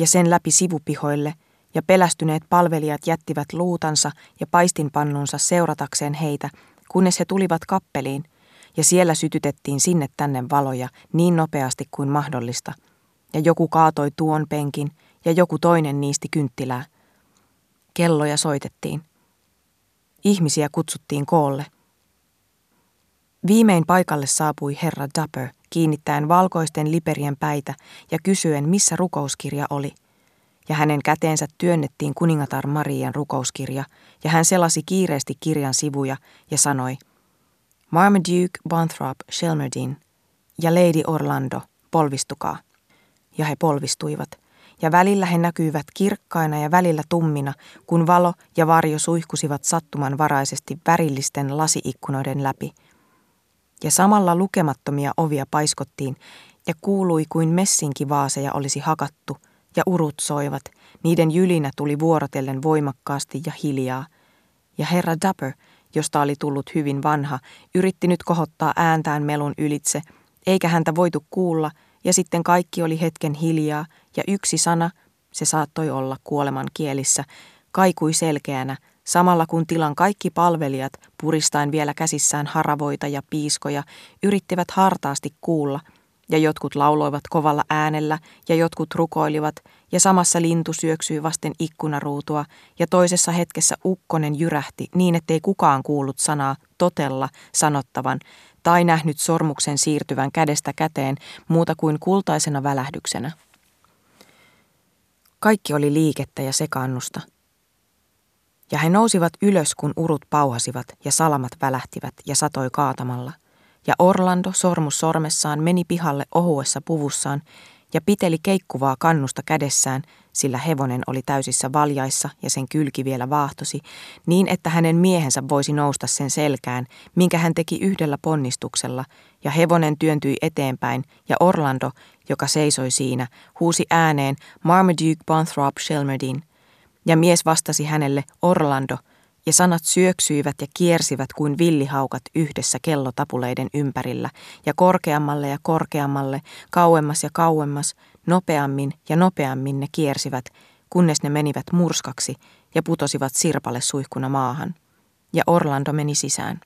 ja sen läpi sivupihoille, ja pelästyneet palvelijat jättivät luutansa ja paistinpannunsa seuratakseen heitä, kunnes he tulivat kappeliin, ja siellä sytytettiin sinne tänne valoja niin nopeasti kuin mahdollista, ja joku kaatoi tuon penkin, ja joku toinen niisti kynttilää. Kelloja soitettiin. Ihmisiä kutsuttiin koolle. Viimein paikalle saapui herra Dapper, kiinnittäen valkoisten liperien päitä ja kysyen, missä rukouskirja oli. Ja hänen käteensä työnnettiin kuningatar Marian rukouskirja, ja hän selasi kiireesti kirjan sivuja ja sanoi, Marmaduke Bonthrop Shelmerdin ja Lady Orlando, polvistukaa. Ja he polvistuivat, ja välillä he näkyivät kirkkaina ja välillä tummina, kun valo ja varjo suihkusivat sattumanvaraisesti värillisten lasiikkunoiden läpi – ja samalla lukemattomia ovia paiskottiin ja kuului kuin messinkivaaseja olisi hakattu ja urut soivat, niiden jylinä tuli vuorotellen voimakkaasti ja hiljaa. Ja herra Dapper, josta oli tullut hyvin vanha, yritti nyt kohottaa ääntään melun ylitse, eikä häntä voitu kuulla, ja sitten kaikki oli hetken hiljaa, ja yksi sana, se saattoi olla kuoleman kielissä, kaikui selkeänä, Samalla kun tilan kaikki palvelijat, puristain vielä käsissään haravoita ja piiskoja, yrittivät hartaasti kuulla, ja jotkut lauloivat kovalla äänellä, ja jotkut rukoilivat, ja samassa lintu syöksyi vasten ikkunaruutua, ja toisessa hetkessä ukkonen jyrähti niin, ettei kukaan kuullut sanaa totella sanottavan, tai nähnyt sormuksen siirtyvän kädestä käteen muuta kuin kultaisena välähdyksenä. Kaikki oli liikettä ja sekaannusta – ja he nousivat ylös, kun urut pauhasivat ja salamat välähtivät ja satoi kaatamalla. Ja Orlando sormus sormessaan meni pihalle ohuessa puvussaan, ja piteli keikkuvaa kannusta kädessään, sillä hevonen oli täysissä valjaissa ja sen kylki vielä vaahtosi, niin että hänen miehensä voisi nousta sen selkään, minkä hän teki yhdellä ponnistuksella, ja hevonen työntyi eteenpäin, ja Orlando, joka seisoi siinä, huusi ääneen Marmaduke Bonthrop Shelmerdin, ja mies vastasi hänelle Orlando – ja sanat syöksyivät ja kiersivät kuin villihaukat yhdessä kellotapuleiden ympärillä, ja korkeammalle ja korkeammalle, kauemmas ja kauemmas, nopeammin ja nopeammin ne kiersivät, kunnes ne menivät murskaksi ja putosivat sirpalle suihkuna maahan. Ja Orlando meni sisään.